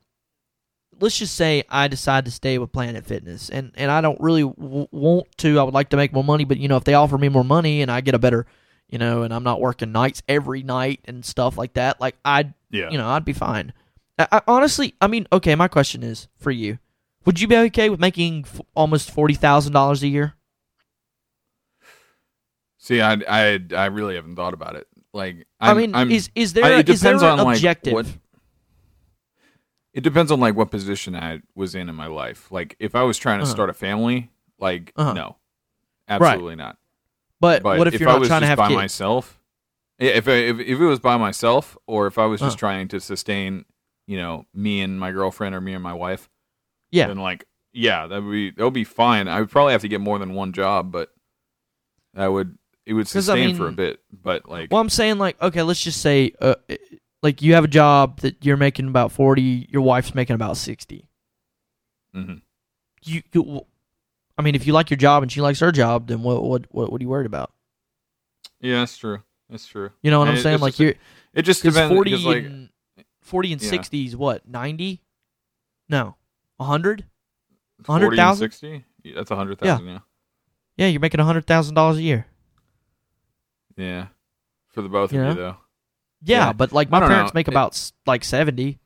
let's just say I decide to stay with Planet Fitness, and and I don't really w- want to. I would like to make more money, but you know, if they offer me more money and I get a better, you know, and I'm not working nights every night and stuff like that, like I'd yeah you know I'd be fine. I, I, honestly, I mean, okay, my question is for you: Would you be okay with making f- almost forty thousand dollars a year? see I I I really haven't thought about it like i I'm, mean, I'm, is is there I- a, it is there depends an on, like, objective? what- it depends on like what position I was in in my life like if I was trying to Uh-huh. start a family like Uh-huh. no absolutely not but, But what if, if you're I not was trying to have by kids? myself, yeah, if, I, if if it was by myself, or if I was just Uh. trying to sustain, you know, me and my girlfriend or me and my wife, Yeah. then like, yeah, that would be that would be fine. I would probably have to get more than one job, but that would it would 'Cause, I sustain for a bit. But like, Well, I'm saying like, okay, let's just say, uh, like you have a job that you're making about 40, your wife's making about 60. hmm You, you I mean, if you like your job and she likes her job, then what what what, what are you worried about? Yeah, that's true. That's true. You know what And I'm it- saying? Like you're It just depends. 40 because, like, and 40 and Yeah. 60 is what? 90? No. 100? 40 and 100,000? 60? Yeah, That's a hundred thousand. Yeah. Yeah, you're making $100,000 a year. Yeah. For the both You of know? you though. Yeah, Yeah. but like my parents know. make about like 70.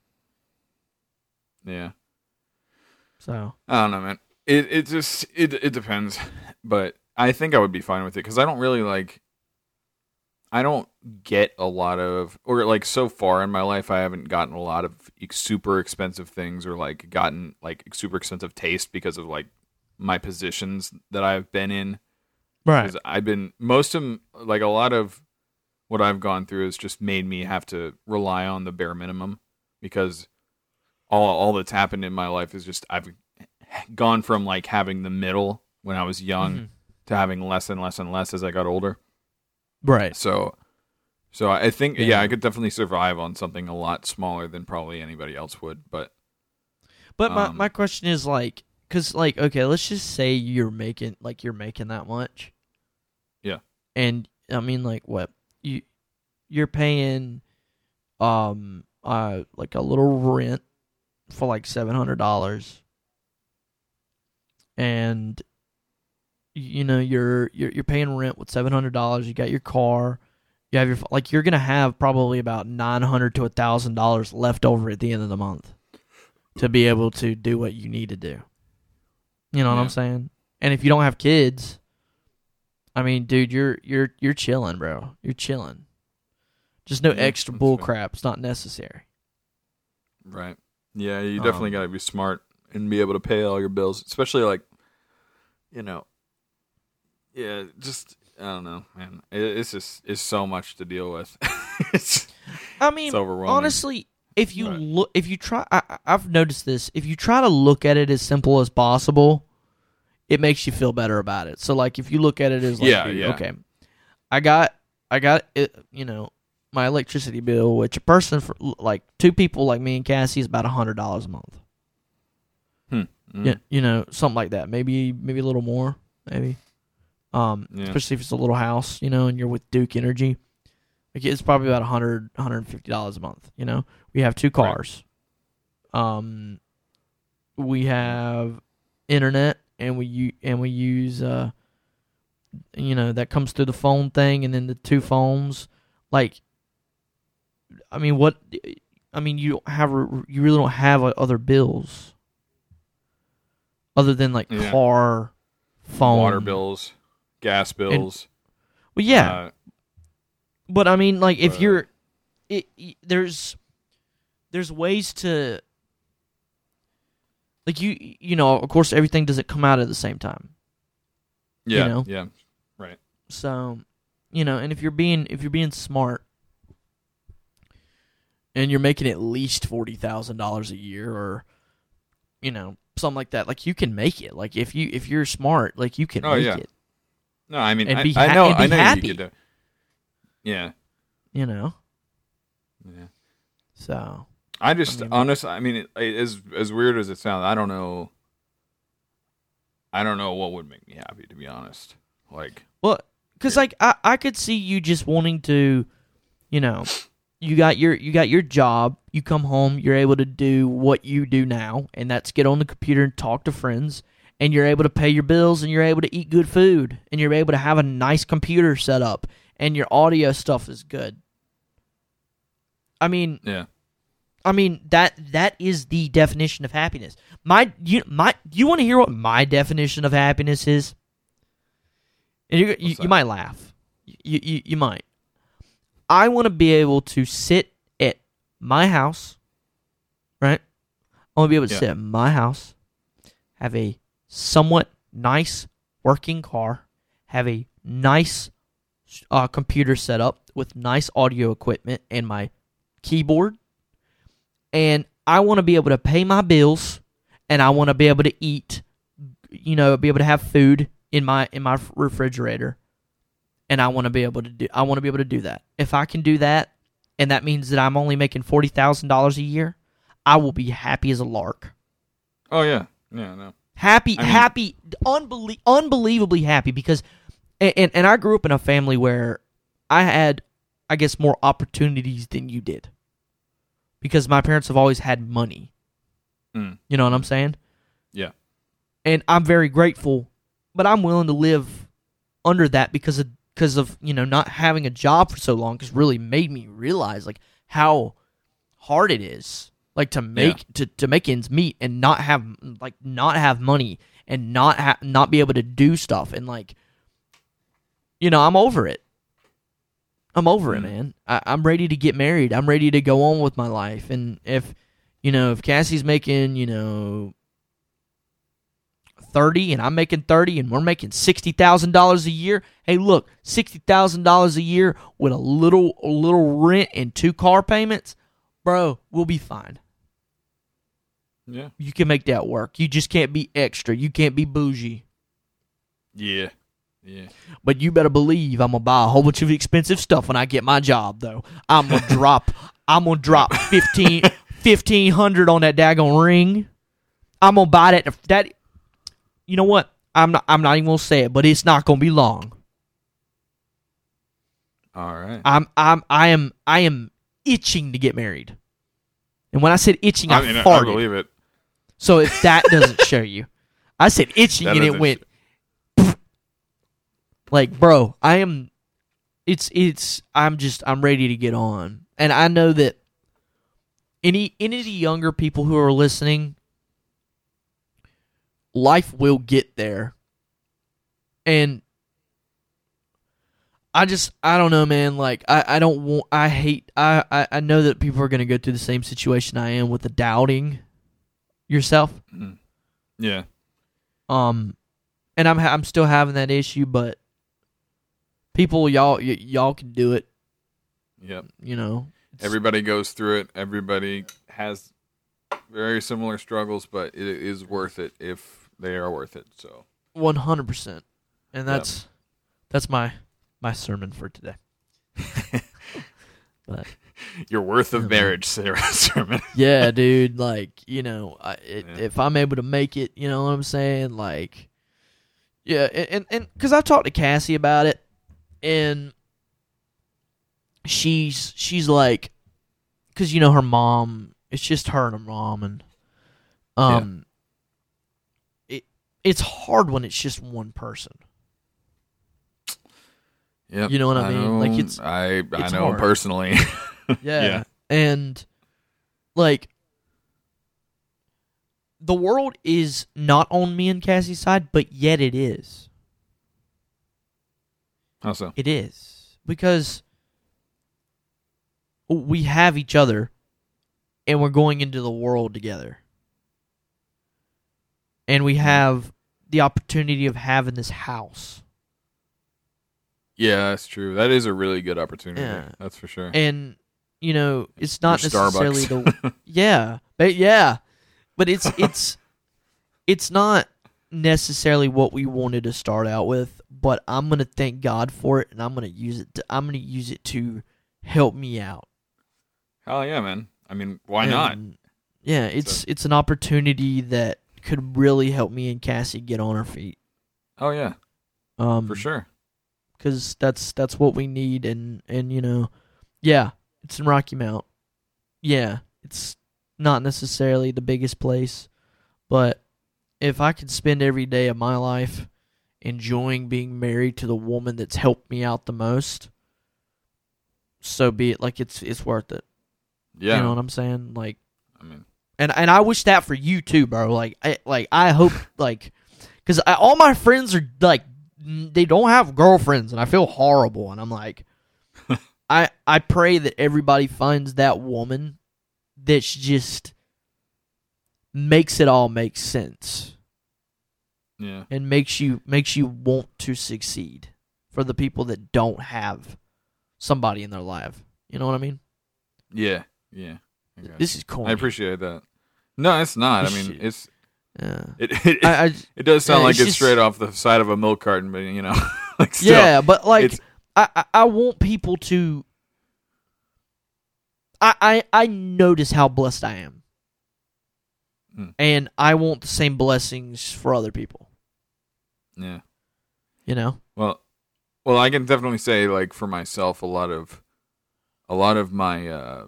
Yeah. So, I don't know, man. It it just it it depends, but I think I would be fine with it because I don't really like. I don't get a lot of, or like so far in my life, I haven't gotten a lot of super expensive things, or like gotten like super expensive taste because of like my positions that I've been in. right. Because I've been most of like a lot of what I've gone through has just made me have to rely on the bare minimum because all all that's happened in my life is just I've gone from like having the middle when I was young Mhm. to having less and less and less as I got older. Right. So so I think yeah. Yeah. I could definitely survive on something a lot smaller than probably anybody else would, but But my, Um, my question is like, cause like, okay, let's just say you're making like you're making that much. Yeah. And I mean, like, what you you're paying, um, uh, like a little rent for like seven hundred dollars, and you know you're you're you're paying rent with seven hundred dollars. You got your car. You have your like you're gonna have probably about nine hundred to a thousand dollars left over at the end of the month to be able to do what you need to do. You know what Yeah. I'm saying? And if you don't have kids, I mean, dude, you're you're you're chilling, bro. You're chilling. Just no Yeah, extra bull fair. crap. It's not necessary. Right. Yeah, you definitely Um, got to be smart and be able to pay all your bills, especially like, you know, yeah, just I don't know, man. It, it's just it's so much to deal with. <laughs> it's, I mean, it's overwhelming. honestly, if you Right. look, if you try, I, I- I've noticed this. If you try to look at it as simple as possible, it makes you feel better about it. So, like, if you look at it as, like, Yeah, yeah. okay, I got, I got it, you know, my electricity bill, which a person for like two people like me and Cassie is about a hundred dollars a month. Mm. Yeah, you know, something like that. Maybe, maybe a little more, maybe. Um, Yeah. especially if it's a little house, you know, and you're with Duke Energy. Like it's probably about 100 150 dollars a month. You know, we have two cars. Um, we have internet, and we u- and we use uh, you know, that comes through the phone thing, and then the two phones. Like, I mean, what? I mean, you don't have you really don't have uh, other bills other than like Yeah. car, phone, water bills, gas bills. Well, yeah, uh, But I mean, like, if Uh, you're, it, y- there's, there's ways to, like you, you know, of course, everything doesn't come out at the same time. yeah, know? yeah, right So, you know, and if you're being, if you're being smart, and you're making at least forty thousand dollars a year, or, you know, something like that, like you can make it. Like if you, if you're smart, like you can Oh, make yeah. it. No, I mean, And I, be I know, I know happy. you could do. Yeah, You know, yeah. so I just I mean- honest. I mean, it, it- as as weird as it sounds, I don't know. I don't know what would make me happy, to be honest. Like, Well, because Yeah. like I, I could see you just wanting to, you know, you got your you got your job. You come home, you're able to do what you do now, and that's get on the computer and talk to friends. And you're able to pay your bills, and you're able to eat good food, and you're able to have a nice computer set up, and your audio stuff is good. I mean, yeah, I mean that that is the definition of happiness. My you my you want to hear what my definition of happiness is? And you you, you might laugh. You, you you might. I want to be able to sit at my house, right? I want to be able to Yeah. sit at my house, have a somewhat nice working car, have a nice uh, computer set up with nice audio equipment and my keyboard, and I want to be able to pay my bills, and I want to be able to eat, you know, be able to have food in my in my refrigerator, and I want to be able to do I want to be able to do that. If I can do that, and that means that I'm only making forty thousand dollars a year, I will be happy as a lark. Oh yeah, yeah, no. Happy, I mean- happy, unbelie- unbelievably happy because, and, and and I grew up in a family where I had, I guess, more opportunities than you did, because my parents have always had money. Mm. You know what I'm saying? Yeah. And I'm very grateful, but I'm willing to live under that because of because of you know not having a job for so long has really made me realize like how hard it is like to make to, to make ends meet and not have like not have money and not ha- not be able to do stuff and like you know I'm over it. I'm over it, Mm. man. I, I'm ready to get married. I'm ready to go on with my life. And if you know if Cassie's making you know 30 and I'm making 30 and we're making $60,000 a year. Hey, look, $60,000 a year with a little a little rent and two car payments, bro, we'll be fine. Yeah. You can make that work. You just can't be extra. You can't be bougie. Yeah. Yeah. But you better believe I'm gonna buy a whole bunch of expensive stuff when I get my job though. I'm gonna <laughs> drop I'm gonna drop 15 1500 on that daggone ring. I'm gonna buy that that you know what? I'm not I'm not even gonna say it, but it's not gonna be long. All right. I'm I'm I am I am itching to get married. And when I said itching, I, I mean, I farted. believe it. So if that doesn't show you, <laughs> I said itching That and it went like, bro, I am. It's it's. I'm just. I'm ready to get on, and I know that any any of the younger people who are listening, life will get there, and I just I don't know, man. Like I I don't want. I hate. I I, I know that people are gonna go through the same situation I am with the doubting yourself. Mm. Yeah. Um, and I'm I'm still having that issue, but people, y'all y- y'all can do it. Yep. You know, Everybody goes through it. Everybody has very similar struggles, but it is worth it if they are worth it. So one hundred percent, and that's that's my my sermon for today. <laughs> but your worth of marriage, Sarah <laughs> Sermon. yeah, dude, like you know, I, it, Yeah. if I'm able to make it, you know what I'm saying, like. Yeah, and and because I've talked to Cassie about it, and she's she's like, because you know her mom, it's just her and her mom, and um, it it's hard when it's just one person. Yeah, You know what I mean? Like, it's- I I know hard. personally. <laughs> <laughs> Yeah. Yeah. And like the world is not on me and Cassie's side, but yet it is. It is. Because we have each other and we're going into the world together. And we mm-hmm. have the opportunity of having this house. Yeah, that's true. That is a really good opportunity. Yeah. That's for sure. And you know, it's not Your necessarily Starbucks. the <laughs> Yeah, but yeah, but it's it's <laughs> it's not necessarily what we wanted to start out with. But I'm gonna thank God for it, and I'm gonna use it. To, I'm gonna use it to help me out. Hell yeah, man. I mean, why not? Yeah, it's it's an opportunity that could really help me and Cassie get on our feet. Oh yeah, Um, for sure. because that's that's what we need and and you know yeah it's in rocky mount yeah it's not necessarily the biggest place but if i could spend every day of my life enjoying being married to the woman that's helped me out the most so be it like it's it's worth it Yeah. you know what i'm saying like I mean, and and I wish that for you too, bro. Like, I, like I hope <laughs> like because all my friends are like they don't have girlfriends, and I feel horrible. And I'm like, <laughs> I I pray that everybody finds that woman that's just makes it all make sense yeah. and makes you makes you want to succeed for the people that don't have somebody in their life. You know what I mean? Yeah. Yeah. This is cool. I appreciate that. No, it's not. I mean, it's Yeah. it <laughs> it, I, I it does sound yeah, like it's it's just- straight off the side of a milk carton, but you know, <laughs> like still, yeah, but like I, I I want people to I, I I notice how blessed I am, Hmm. and I want the same blessings for other people. Yeah. You know. Well, well, I can definitely say like for myself, a lot of, a lot of my, uh,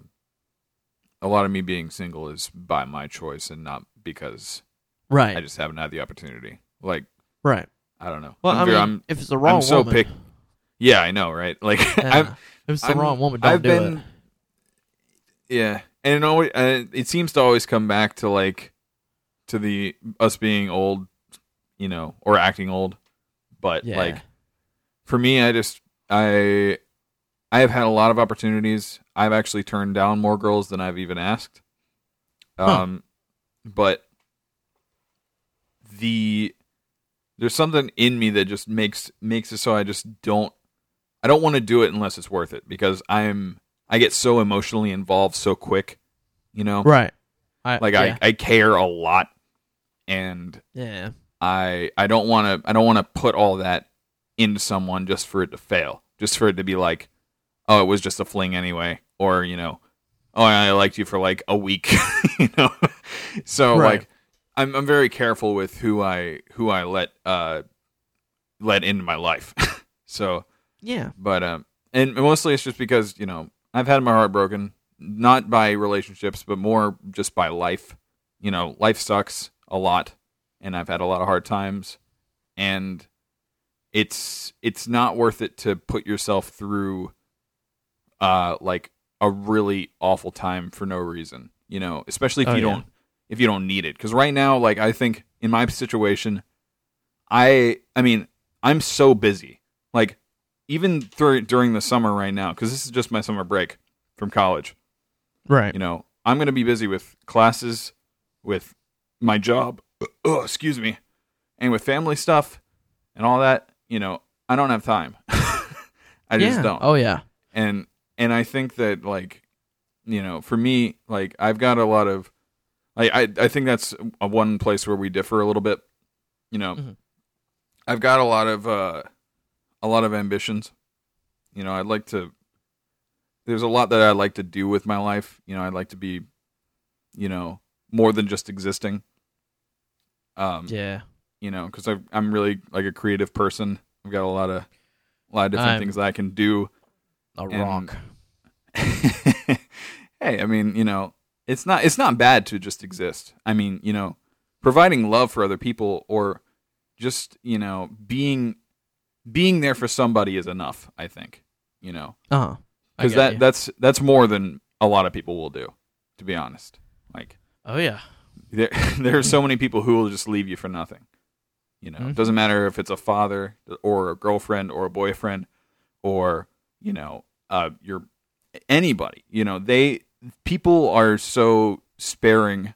a lot of me being single is by my choice and not because Right. I just haven't had the opportunity. Like right. I don't know. Well, I'm I mean, I'm- if it's the wrong I'm so woman, pick. Yeah, I know, right? <laughs> Like yeah. I'm, if it's the I'm- wrong woman, don't I've do been, it. yeah, and it always, uh, it seems to always come back to like, to the us being old, you know, or acting old, but Yeah. like for me, I just I I have had a lot of opportunities. I've actually turned down more girls than I've even asked. Huh. Um, but the there's something in me that just makes makes it so I just don't I don't want to do it unless it's worth it because I'm I get so emotionally involved so quick, you know. Right. I, Like yeah. I I care a lot and yeah. I I don't want to I don't want to put all that into someone just for it to fail, just for it to be like, oh, it was just a fling anyway, or you know, oh, I liked you for like a week, <laughs> you know. so Right. like, I'm I'm very careful with who I who I let uh let into my life. <laughs> so, Yeah. but um, and mostly it's just because you know I've had my heart broken, not by relationships, but more just by life. You know, life sucks a lot, and I've had a lot of hard times, and it's it's not worth it to put yourself through, uh, like a really awful time for no reason. You know, especially if Oh, you yeah. don't if you don't need it. Because right now, like I think in my situation, I I mean I'm so busy. Like even through, during the summer right now, because this is just my summer break from college. Right. You know, I'm going to be busy with classes, with my job. Oh, excuse me, and with family stuff and all that. You know, I don't have time. <laughs> I just don't Oh yeah. and and I think that like you know for me like I've got a lot of I I, I think that's a one place where we differ a little bit you know Mhm. I've got a lot of uh a lot of ambitions you know I'd like to there's a lot that I'd like to do with my life you know I'd like to be you know more than just existing um Yeah. you know because I'm really like a creative person I've got a lot of a lot of different I'm- things that I can do A And- rock. <laughs> hey, I mean, you know, it's not it's not bad to just exist. I mean, you know, providing love for other people or just, you know, being being there for somebody is enough, I think. You know, Uh huh. cuz that that's that's more than a lot of people will do, to be honest. Like Oh yeah. There <laughs> there are so many people who will just leave you for nothing. You know, Mhm. it doesn't matter if it's a father or a girlfriend or a boyfriend or, you know, uh your anybody. You know, they people are so sparing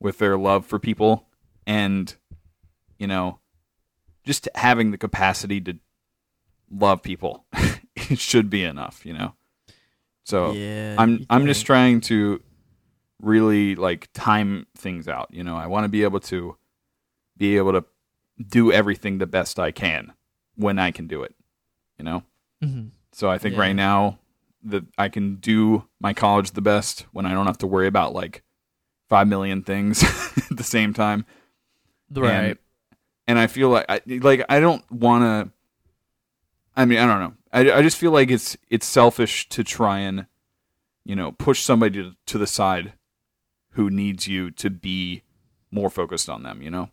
with their love for people and you know, just having the capacity to love people it <laughs> should be enough, you know. So yeah. I'm I'm just trying to really like time things out. You know, I want to be able to be able to do everything the best I can when I can do it. You know, Mhm. so I think Yeah. right now that I can do my college the best when I don't have to worry about like five million things <laughs> at the same time. Right. And, and I feel like I like I don't want to. I mean, I don't know. I, I just feel like it's it's selfish to try and you know push somebody to, to the side who needs you to be more focused on them. You know,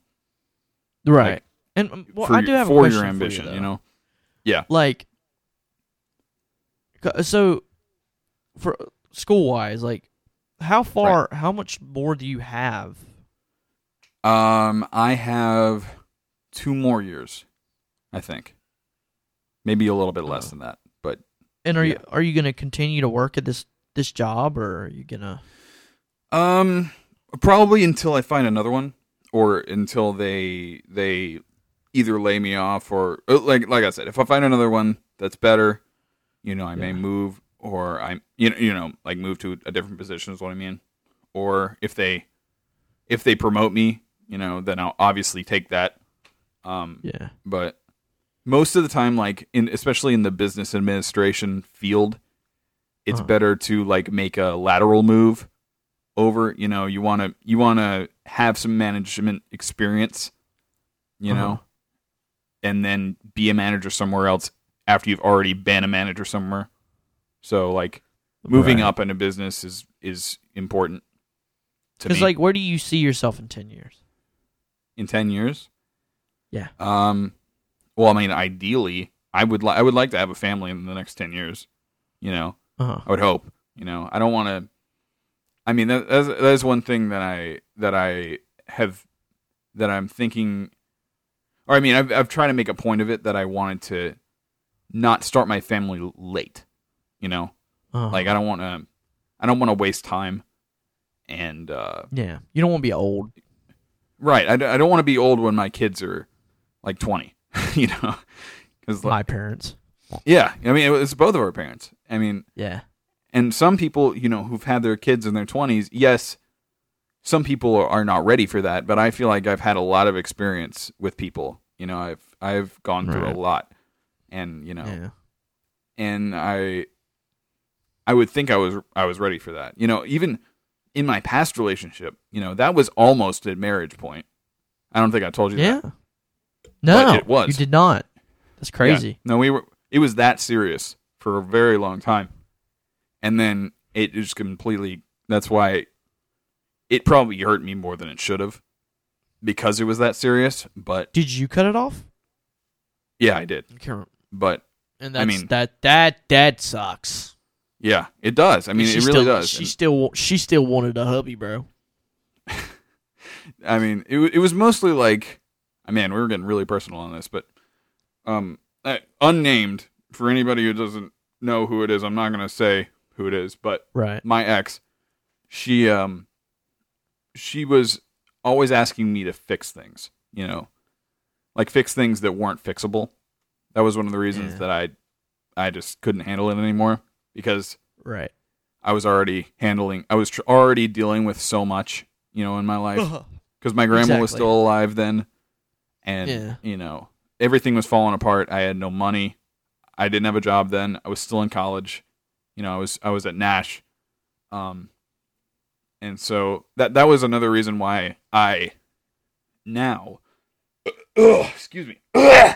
right. like, and um, well, for, I do have for your ambition. For you, you, know, like so for school wise like how far how much more do you have um, I have two more years, I think, maybe a little bit less Oh. than that, but and are Yeah. you are you going to continue to work at this this job or are you going to Um, probably until I find another one, or until they they either lay me off, or uh, like like I said, if I find another one that's better, you know, I may move, or I you know you know like move to a different position is what I mean, or if they if they promote me, you know, then I'll obviously take that. Um, yeah but most of the time like in especially in the business administration field it's Uh-huh. better to like make a lateral move over. You know, you want to you want to have some management experience. You Uh-huh. know, and then be a manager somewhere else after you've already been a manager somewhere. So like moving Right. up in a business is is important to me Because like, where do you see yourself in ten years? in 10 years. Yeah. Um well, I mean ideally I would like I would like to have a family in the next 10 years. You know, Uh-huh. I would hope. You know, I don't want to. I mean, that, that's that is one thing that I that I have that I'm thinking. Or I mean, I've I've tried to make a point of it that I wanted to not start my family late. You know, Uh-huh. like I don't want to. I don't want to waste time. And uh, yeah, you don't want to be old. right, I, d- I don't want to be old when my kids are like twenty. <laughs> you know, because My parents. yeah, I mean, it's both of our parents. I mean, Yeah. And some people you know who've had their kids in their 20s yes some people are- not ready for that but i feel like i've had a lot of experience with people you know i've i've gone through Right. a lot and you know Yeah. and i i would think i was i was ready for that you know even in my past relationship you know that was almost a marriage point i don't think i told you Yeah. that No, it was. You did not. That's Yeah. crazy. No, we were. It was that serious for a very long time, and then it just completely. That's why it probably hurt me more than it should have, because it was that serious. But Did you cut it off? yeah, I did. But And I mean- that that that sucks. yeah, it does. I mean, She it really still, does. She And, still she still wanted a hubby, bro. <laughs> I mean, it it was mostly like, I mean, we were getting really personal on this, but um, unnamed for anybody who doesn't know who it is. I'm not gonna say who it is, but Right. my ex, she um she was always asking me to fix things, you know. Like fix things that weren't fixable. That was one of the reasons Yeah. that I I just couldn't handle it anymore because Right. I was already handling I was tr- already dealing with so much, you know, in my life <laughs> because my grandma was still alive then and Yeah. you know, everything was falling apart. I had no money. I didn't have a job then. I was still in college. You know, I was I was at Nash. Um and so that that was another reason why I now Ugh, <coughs> excuse me. <coughs>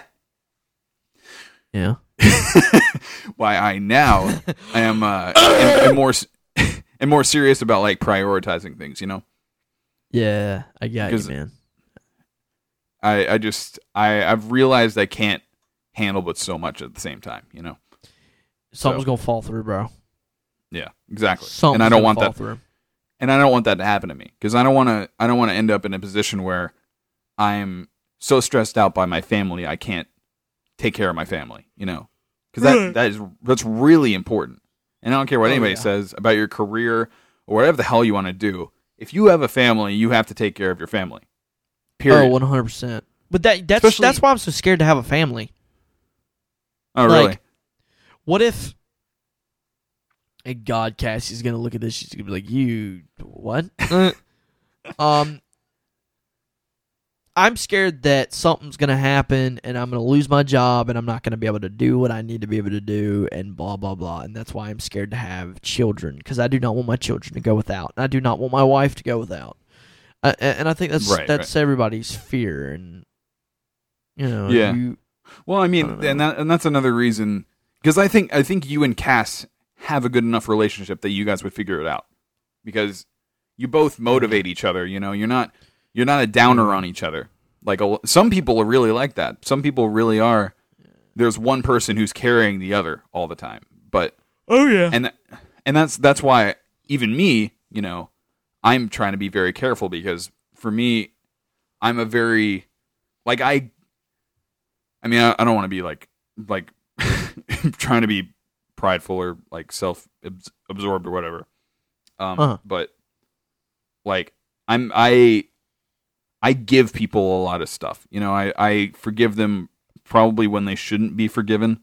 Yeah. <coughs> why I now I am uh am, am more am more serious about like prioritizing things, you know. Yeah. I got you, man. I I just I I've realized I can't handle but so much at the same time, you know. Something's so- gonna fall through, bro. Yeah, exactly. Something's and I don't want fall that through. and I don't want that to happen to me because I don't want to. I don't want to end up in a position where I'm so stressed out by my family I can't take care of my family. You know, because that mm. that is that's really important. And I don't care what Oh, anybody yeah. says about your career or whatever the hell you want to do. If you have a family, you have to take care of your family. Period. Oh, one hundred percent. But that that's Especially- that's why I'm so scared to have a family. oh, really? What if? And God, Cassie's gonna look at this. She's gonna be like, "You what?" <laughs> um, I'm scared that something's gonna happen, and I'm gonna lose my job, and I'm not gonna be able to do what I need to be able to do, and blah blah blah. And that's why I'm scared to have children because I do not want my children to go without. And I do not want my wife to go without. And I think that's Right, that's everybody's fear, and you know, Yeah. you, Well, I I mean, don't and that, and that's another reason because I think I think you and Cass have a good enough relationship that you guys would figure it out because you both motivate each other. You know, you're not you're not a downer on each other. Like a, some people are really like that. Some people really are. There's one person who's carrying the other all the time, but oh yeah, and and that's that's why even me, you know, I'm trying to be very careful because for me, I'm a very like I. I mean, I, I don't want to be like like <laughs> trying to be prideful or like self absorbed or whatever. Um, Uh-huh. but like I'm I I give people a lot of stuff. You know, I I forgive them probably when they shouldn't be forgiven.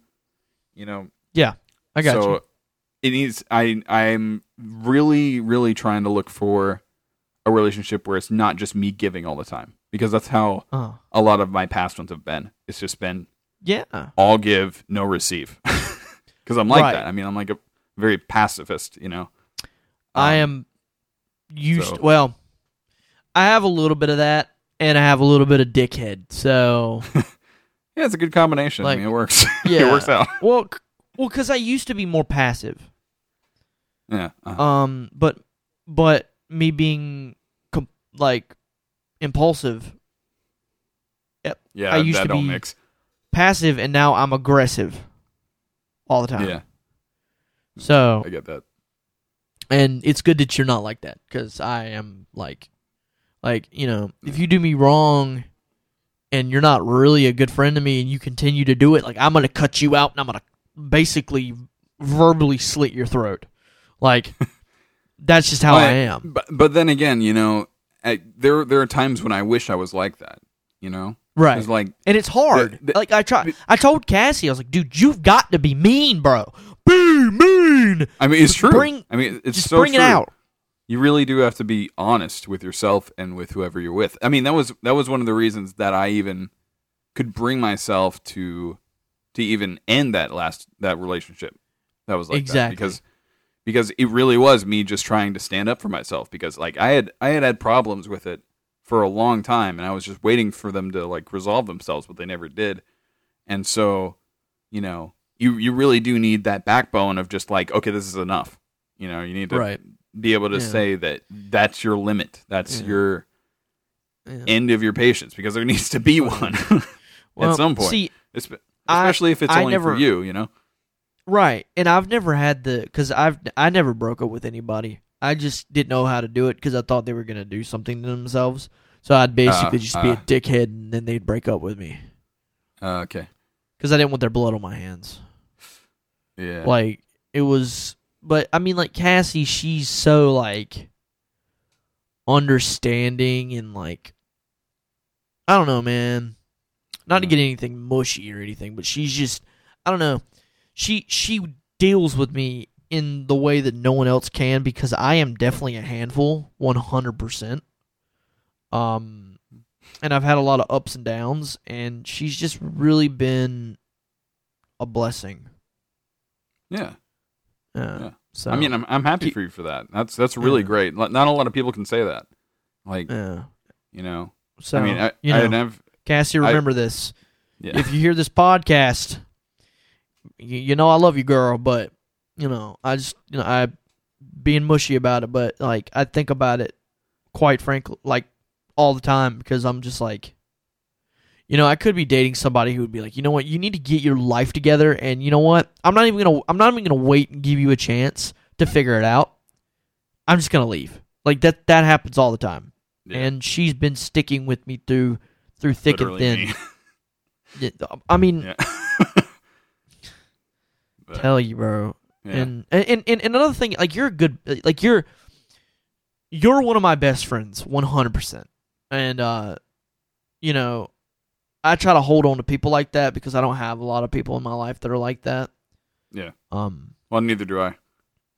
You know, Yeah, I got so you. it needs I I'm really really trying to look for a relationship where it's not just me giving all the time because that's how Uh, a lot of my past ones have been. It's just been yeah, all give, no receive. <laughs> Cuz I'm like Right. that. I mean, I'm like a very pacifist. You know. I Um, am used. so- Well, I have a little bit of that, and I have a little bit of dickhead. So <laughs> Yeah, it's a good combination. Like, I mean, it works. <laughs> yeah. it works out. well, c- well, because I used to be more passive. Yeah. uh Um, but but me being com- like impulsive, Yep. yeah. I used that to don't be- mix. Passive, and now I'm aggressive all the time. Yeah, So I get that. and it's good that you're not like that because I am like, like you know, if you do me wrong, and you're not really a good friend to me, and you continue to do it, like I'm gonna cut you out, and I'm gonna basically verbally slit your throat. Like <laughs> that's just how Well, I am. But but then again, you know, I, there there are times when I wish I was like that. You know, Right. It's like And it's hard. The- the- like I try I told Cassie, I was like, dude, you've got to be mean, bro. Be mean. I mean, it's true. Bring- I mean, it's Just so bring true. it out. You really do have to be honest with yourself and with whoever you're with. I mean, that was that was one of the reasons that I even could bring myself to to even end that last that relationship. That was like that. Exactly. because because it really was me just trying to stand up for myself because like I had I had had problems with it for a long time and I was just waiting for them to like resolve themselves but they never did. And so, you know, you you really do need that backbone of just like okay, this is enough. You know, you need to Right. be able to Yeah. say that that's your limit. That's Yeah. your Yeah. end of your patience because there needs to be one <laughs> Well, at some point. See, Espe- I- especially if it's I only never- for you, you know. right. And I've never had the because I've I never broke up with anybody. I just didn't know how to do it because I thought they were gonna do something to themselves. So I'd basically Uh, just be a uh. dickhead, and then they'd break up with me Uh, okay. because I didn't want their blood on my hands. Yeah. Like it was, but I mean, like Cassie, she's so like understanding and like I don't know, man. Not to get anything mushy or anything, but she's just I don't know. She she deals with me in the way that no one else can because I am definitely a handful, one hundred percent. Um, and I've had a lot of ups and downs, and she's just really been a blessing. yeah. Uh, Yeah. So I mean, I'm I'm happy for you for that. That's that's really Yeah. great. Not a lot of people can say that. Like, yeah. you know. So I mean, I, you I know, have Cassie, I- remember this. yeah. If you hear this podcast, you, you know I love you, girl. But you know, I just you know I being mushy about it, but like I think about it quite frankly, like all the time because I'm just like, you know, I could be dating somebody who would be like, you know what, you need to get your life together, and you know what, I'm not even gonna, I'm not even gonna wait and give you a chance to figure it out. I'm just gonna leave. Like that, that happens all the time, yeah, and she's been sticking with me through through thick literally and thin. Yeah, I mean, yeah. <laughs> Tell you, bro. Yeah. And, and and and another thing, like you're a good, like you're you're one of my best friends, one hundred percent. And uh, you know, I try to hold on to people like that because I don't have a lot of people in my life that are like that. Yeah. Um, well, neither do I.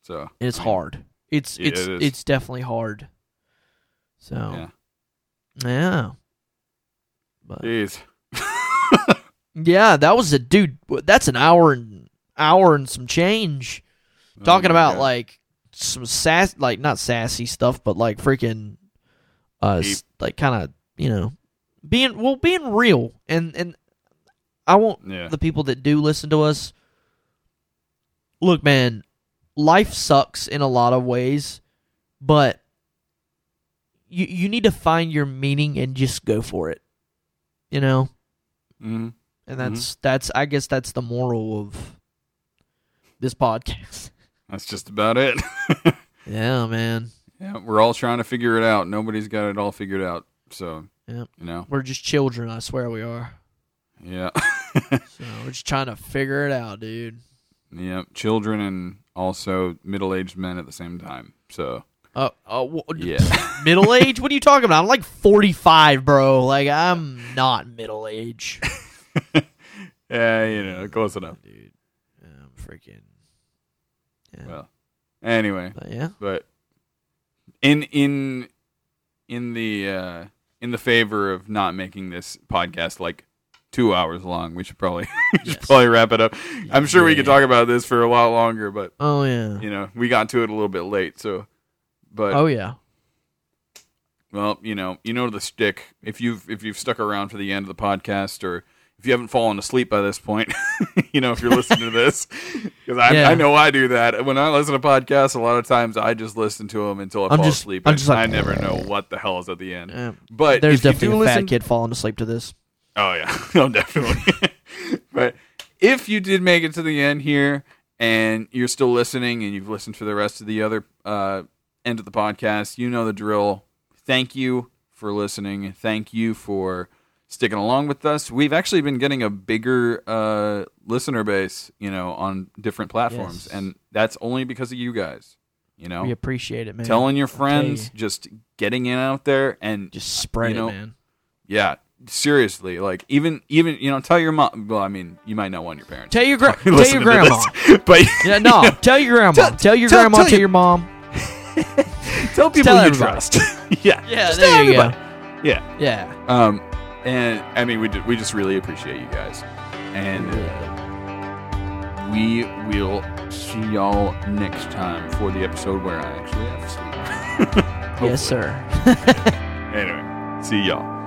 So it's hard. It's Yeah, it's it it's definitely hard. So Yeah. yeah. But Jeez. <laughs> yeah, that was a dude. That's an hour and hour and some change. talking Oh about God. like some sass like not sassy stuff but like freaking uh Deep. like kind of you know being well being real and and i want Yeah. the people that do listen to us look man life sucks in a lot of ways but you you need to find your meaning and just go for it you know Mhm. and that's that's i guess that's the moral of this podcast <laughs> That's just about it. <laughs> yeah man yeah, we're all trying to figure it out. Nobody's got it all figured out. So, yeah. you know, We're just children, I swear we are. yeah. <laughs> So we're just trying to figure it out, dude. yeah, children and also middle-aged men at the same time. So, Uh, uh yeah. middle age? What are you talking about? I'm like 45, bro. Like I'm not middle age, yeah, you know, close enough. dude. I'm freaking. Yeah. Well, anyway, But yeah. but in in in the uh in the favor of not making this podcast like two hours long. We should probably <laughs> we should Yes. probably wrap it up. I'm sure we could talk about this for a lot longer, but Oh yeah. you know, we got to it a little bit late, so. But Oh yeah. well, you know, you know the stick. If you've if you've stuck around for the end of the podcast, or if you haven't fallen asleep by this point, <laughs> you know, if you're listening to this, <laughs> because I, Yeah. I know I do that. When I listen to podcasts, a lot of times I just listen to them until I I'm fall just- asleep. I'm just like- I never know what the hell is at the end. Yeah. But There's definitely a listen, fat kid falling asleep to this. Oh yeah, no, <laughs> definitely. but if you did make it to the end here and you're still listening and you've listened to the rest of the other uh, end of the podcast, you know the drill. Thank you for listening. Thank you for sticking along with us. We've actually been getting a bigger uh, listener base, you know, on different platforms, Yes. and that's only because of you guys. You know, We appreciate it, man. telling your tell friends, you. just getting in out there and Just spread you know, it, man. yeah, seriously. Like even even you know, tell your mom. Well, I mean, you might not want your parents. Tell your gra- <laughs> tell your grandma. this, <laughs> but <laughs> Yeah, no. Tell your grandma. Tell- Tell, your tell- grandma. tell Tell, your- your mom. tell people you everybody. trust. yeah, Yeah, Just there you go. Yeah. Yeah. Um, and I mean, we we just really appreciate you guys, and we will see y'all next time for the episode where I actually have sleep. <laughs> Yes, sir. <laughs> anyway, see y'all.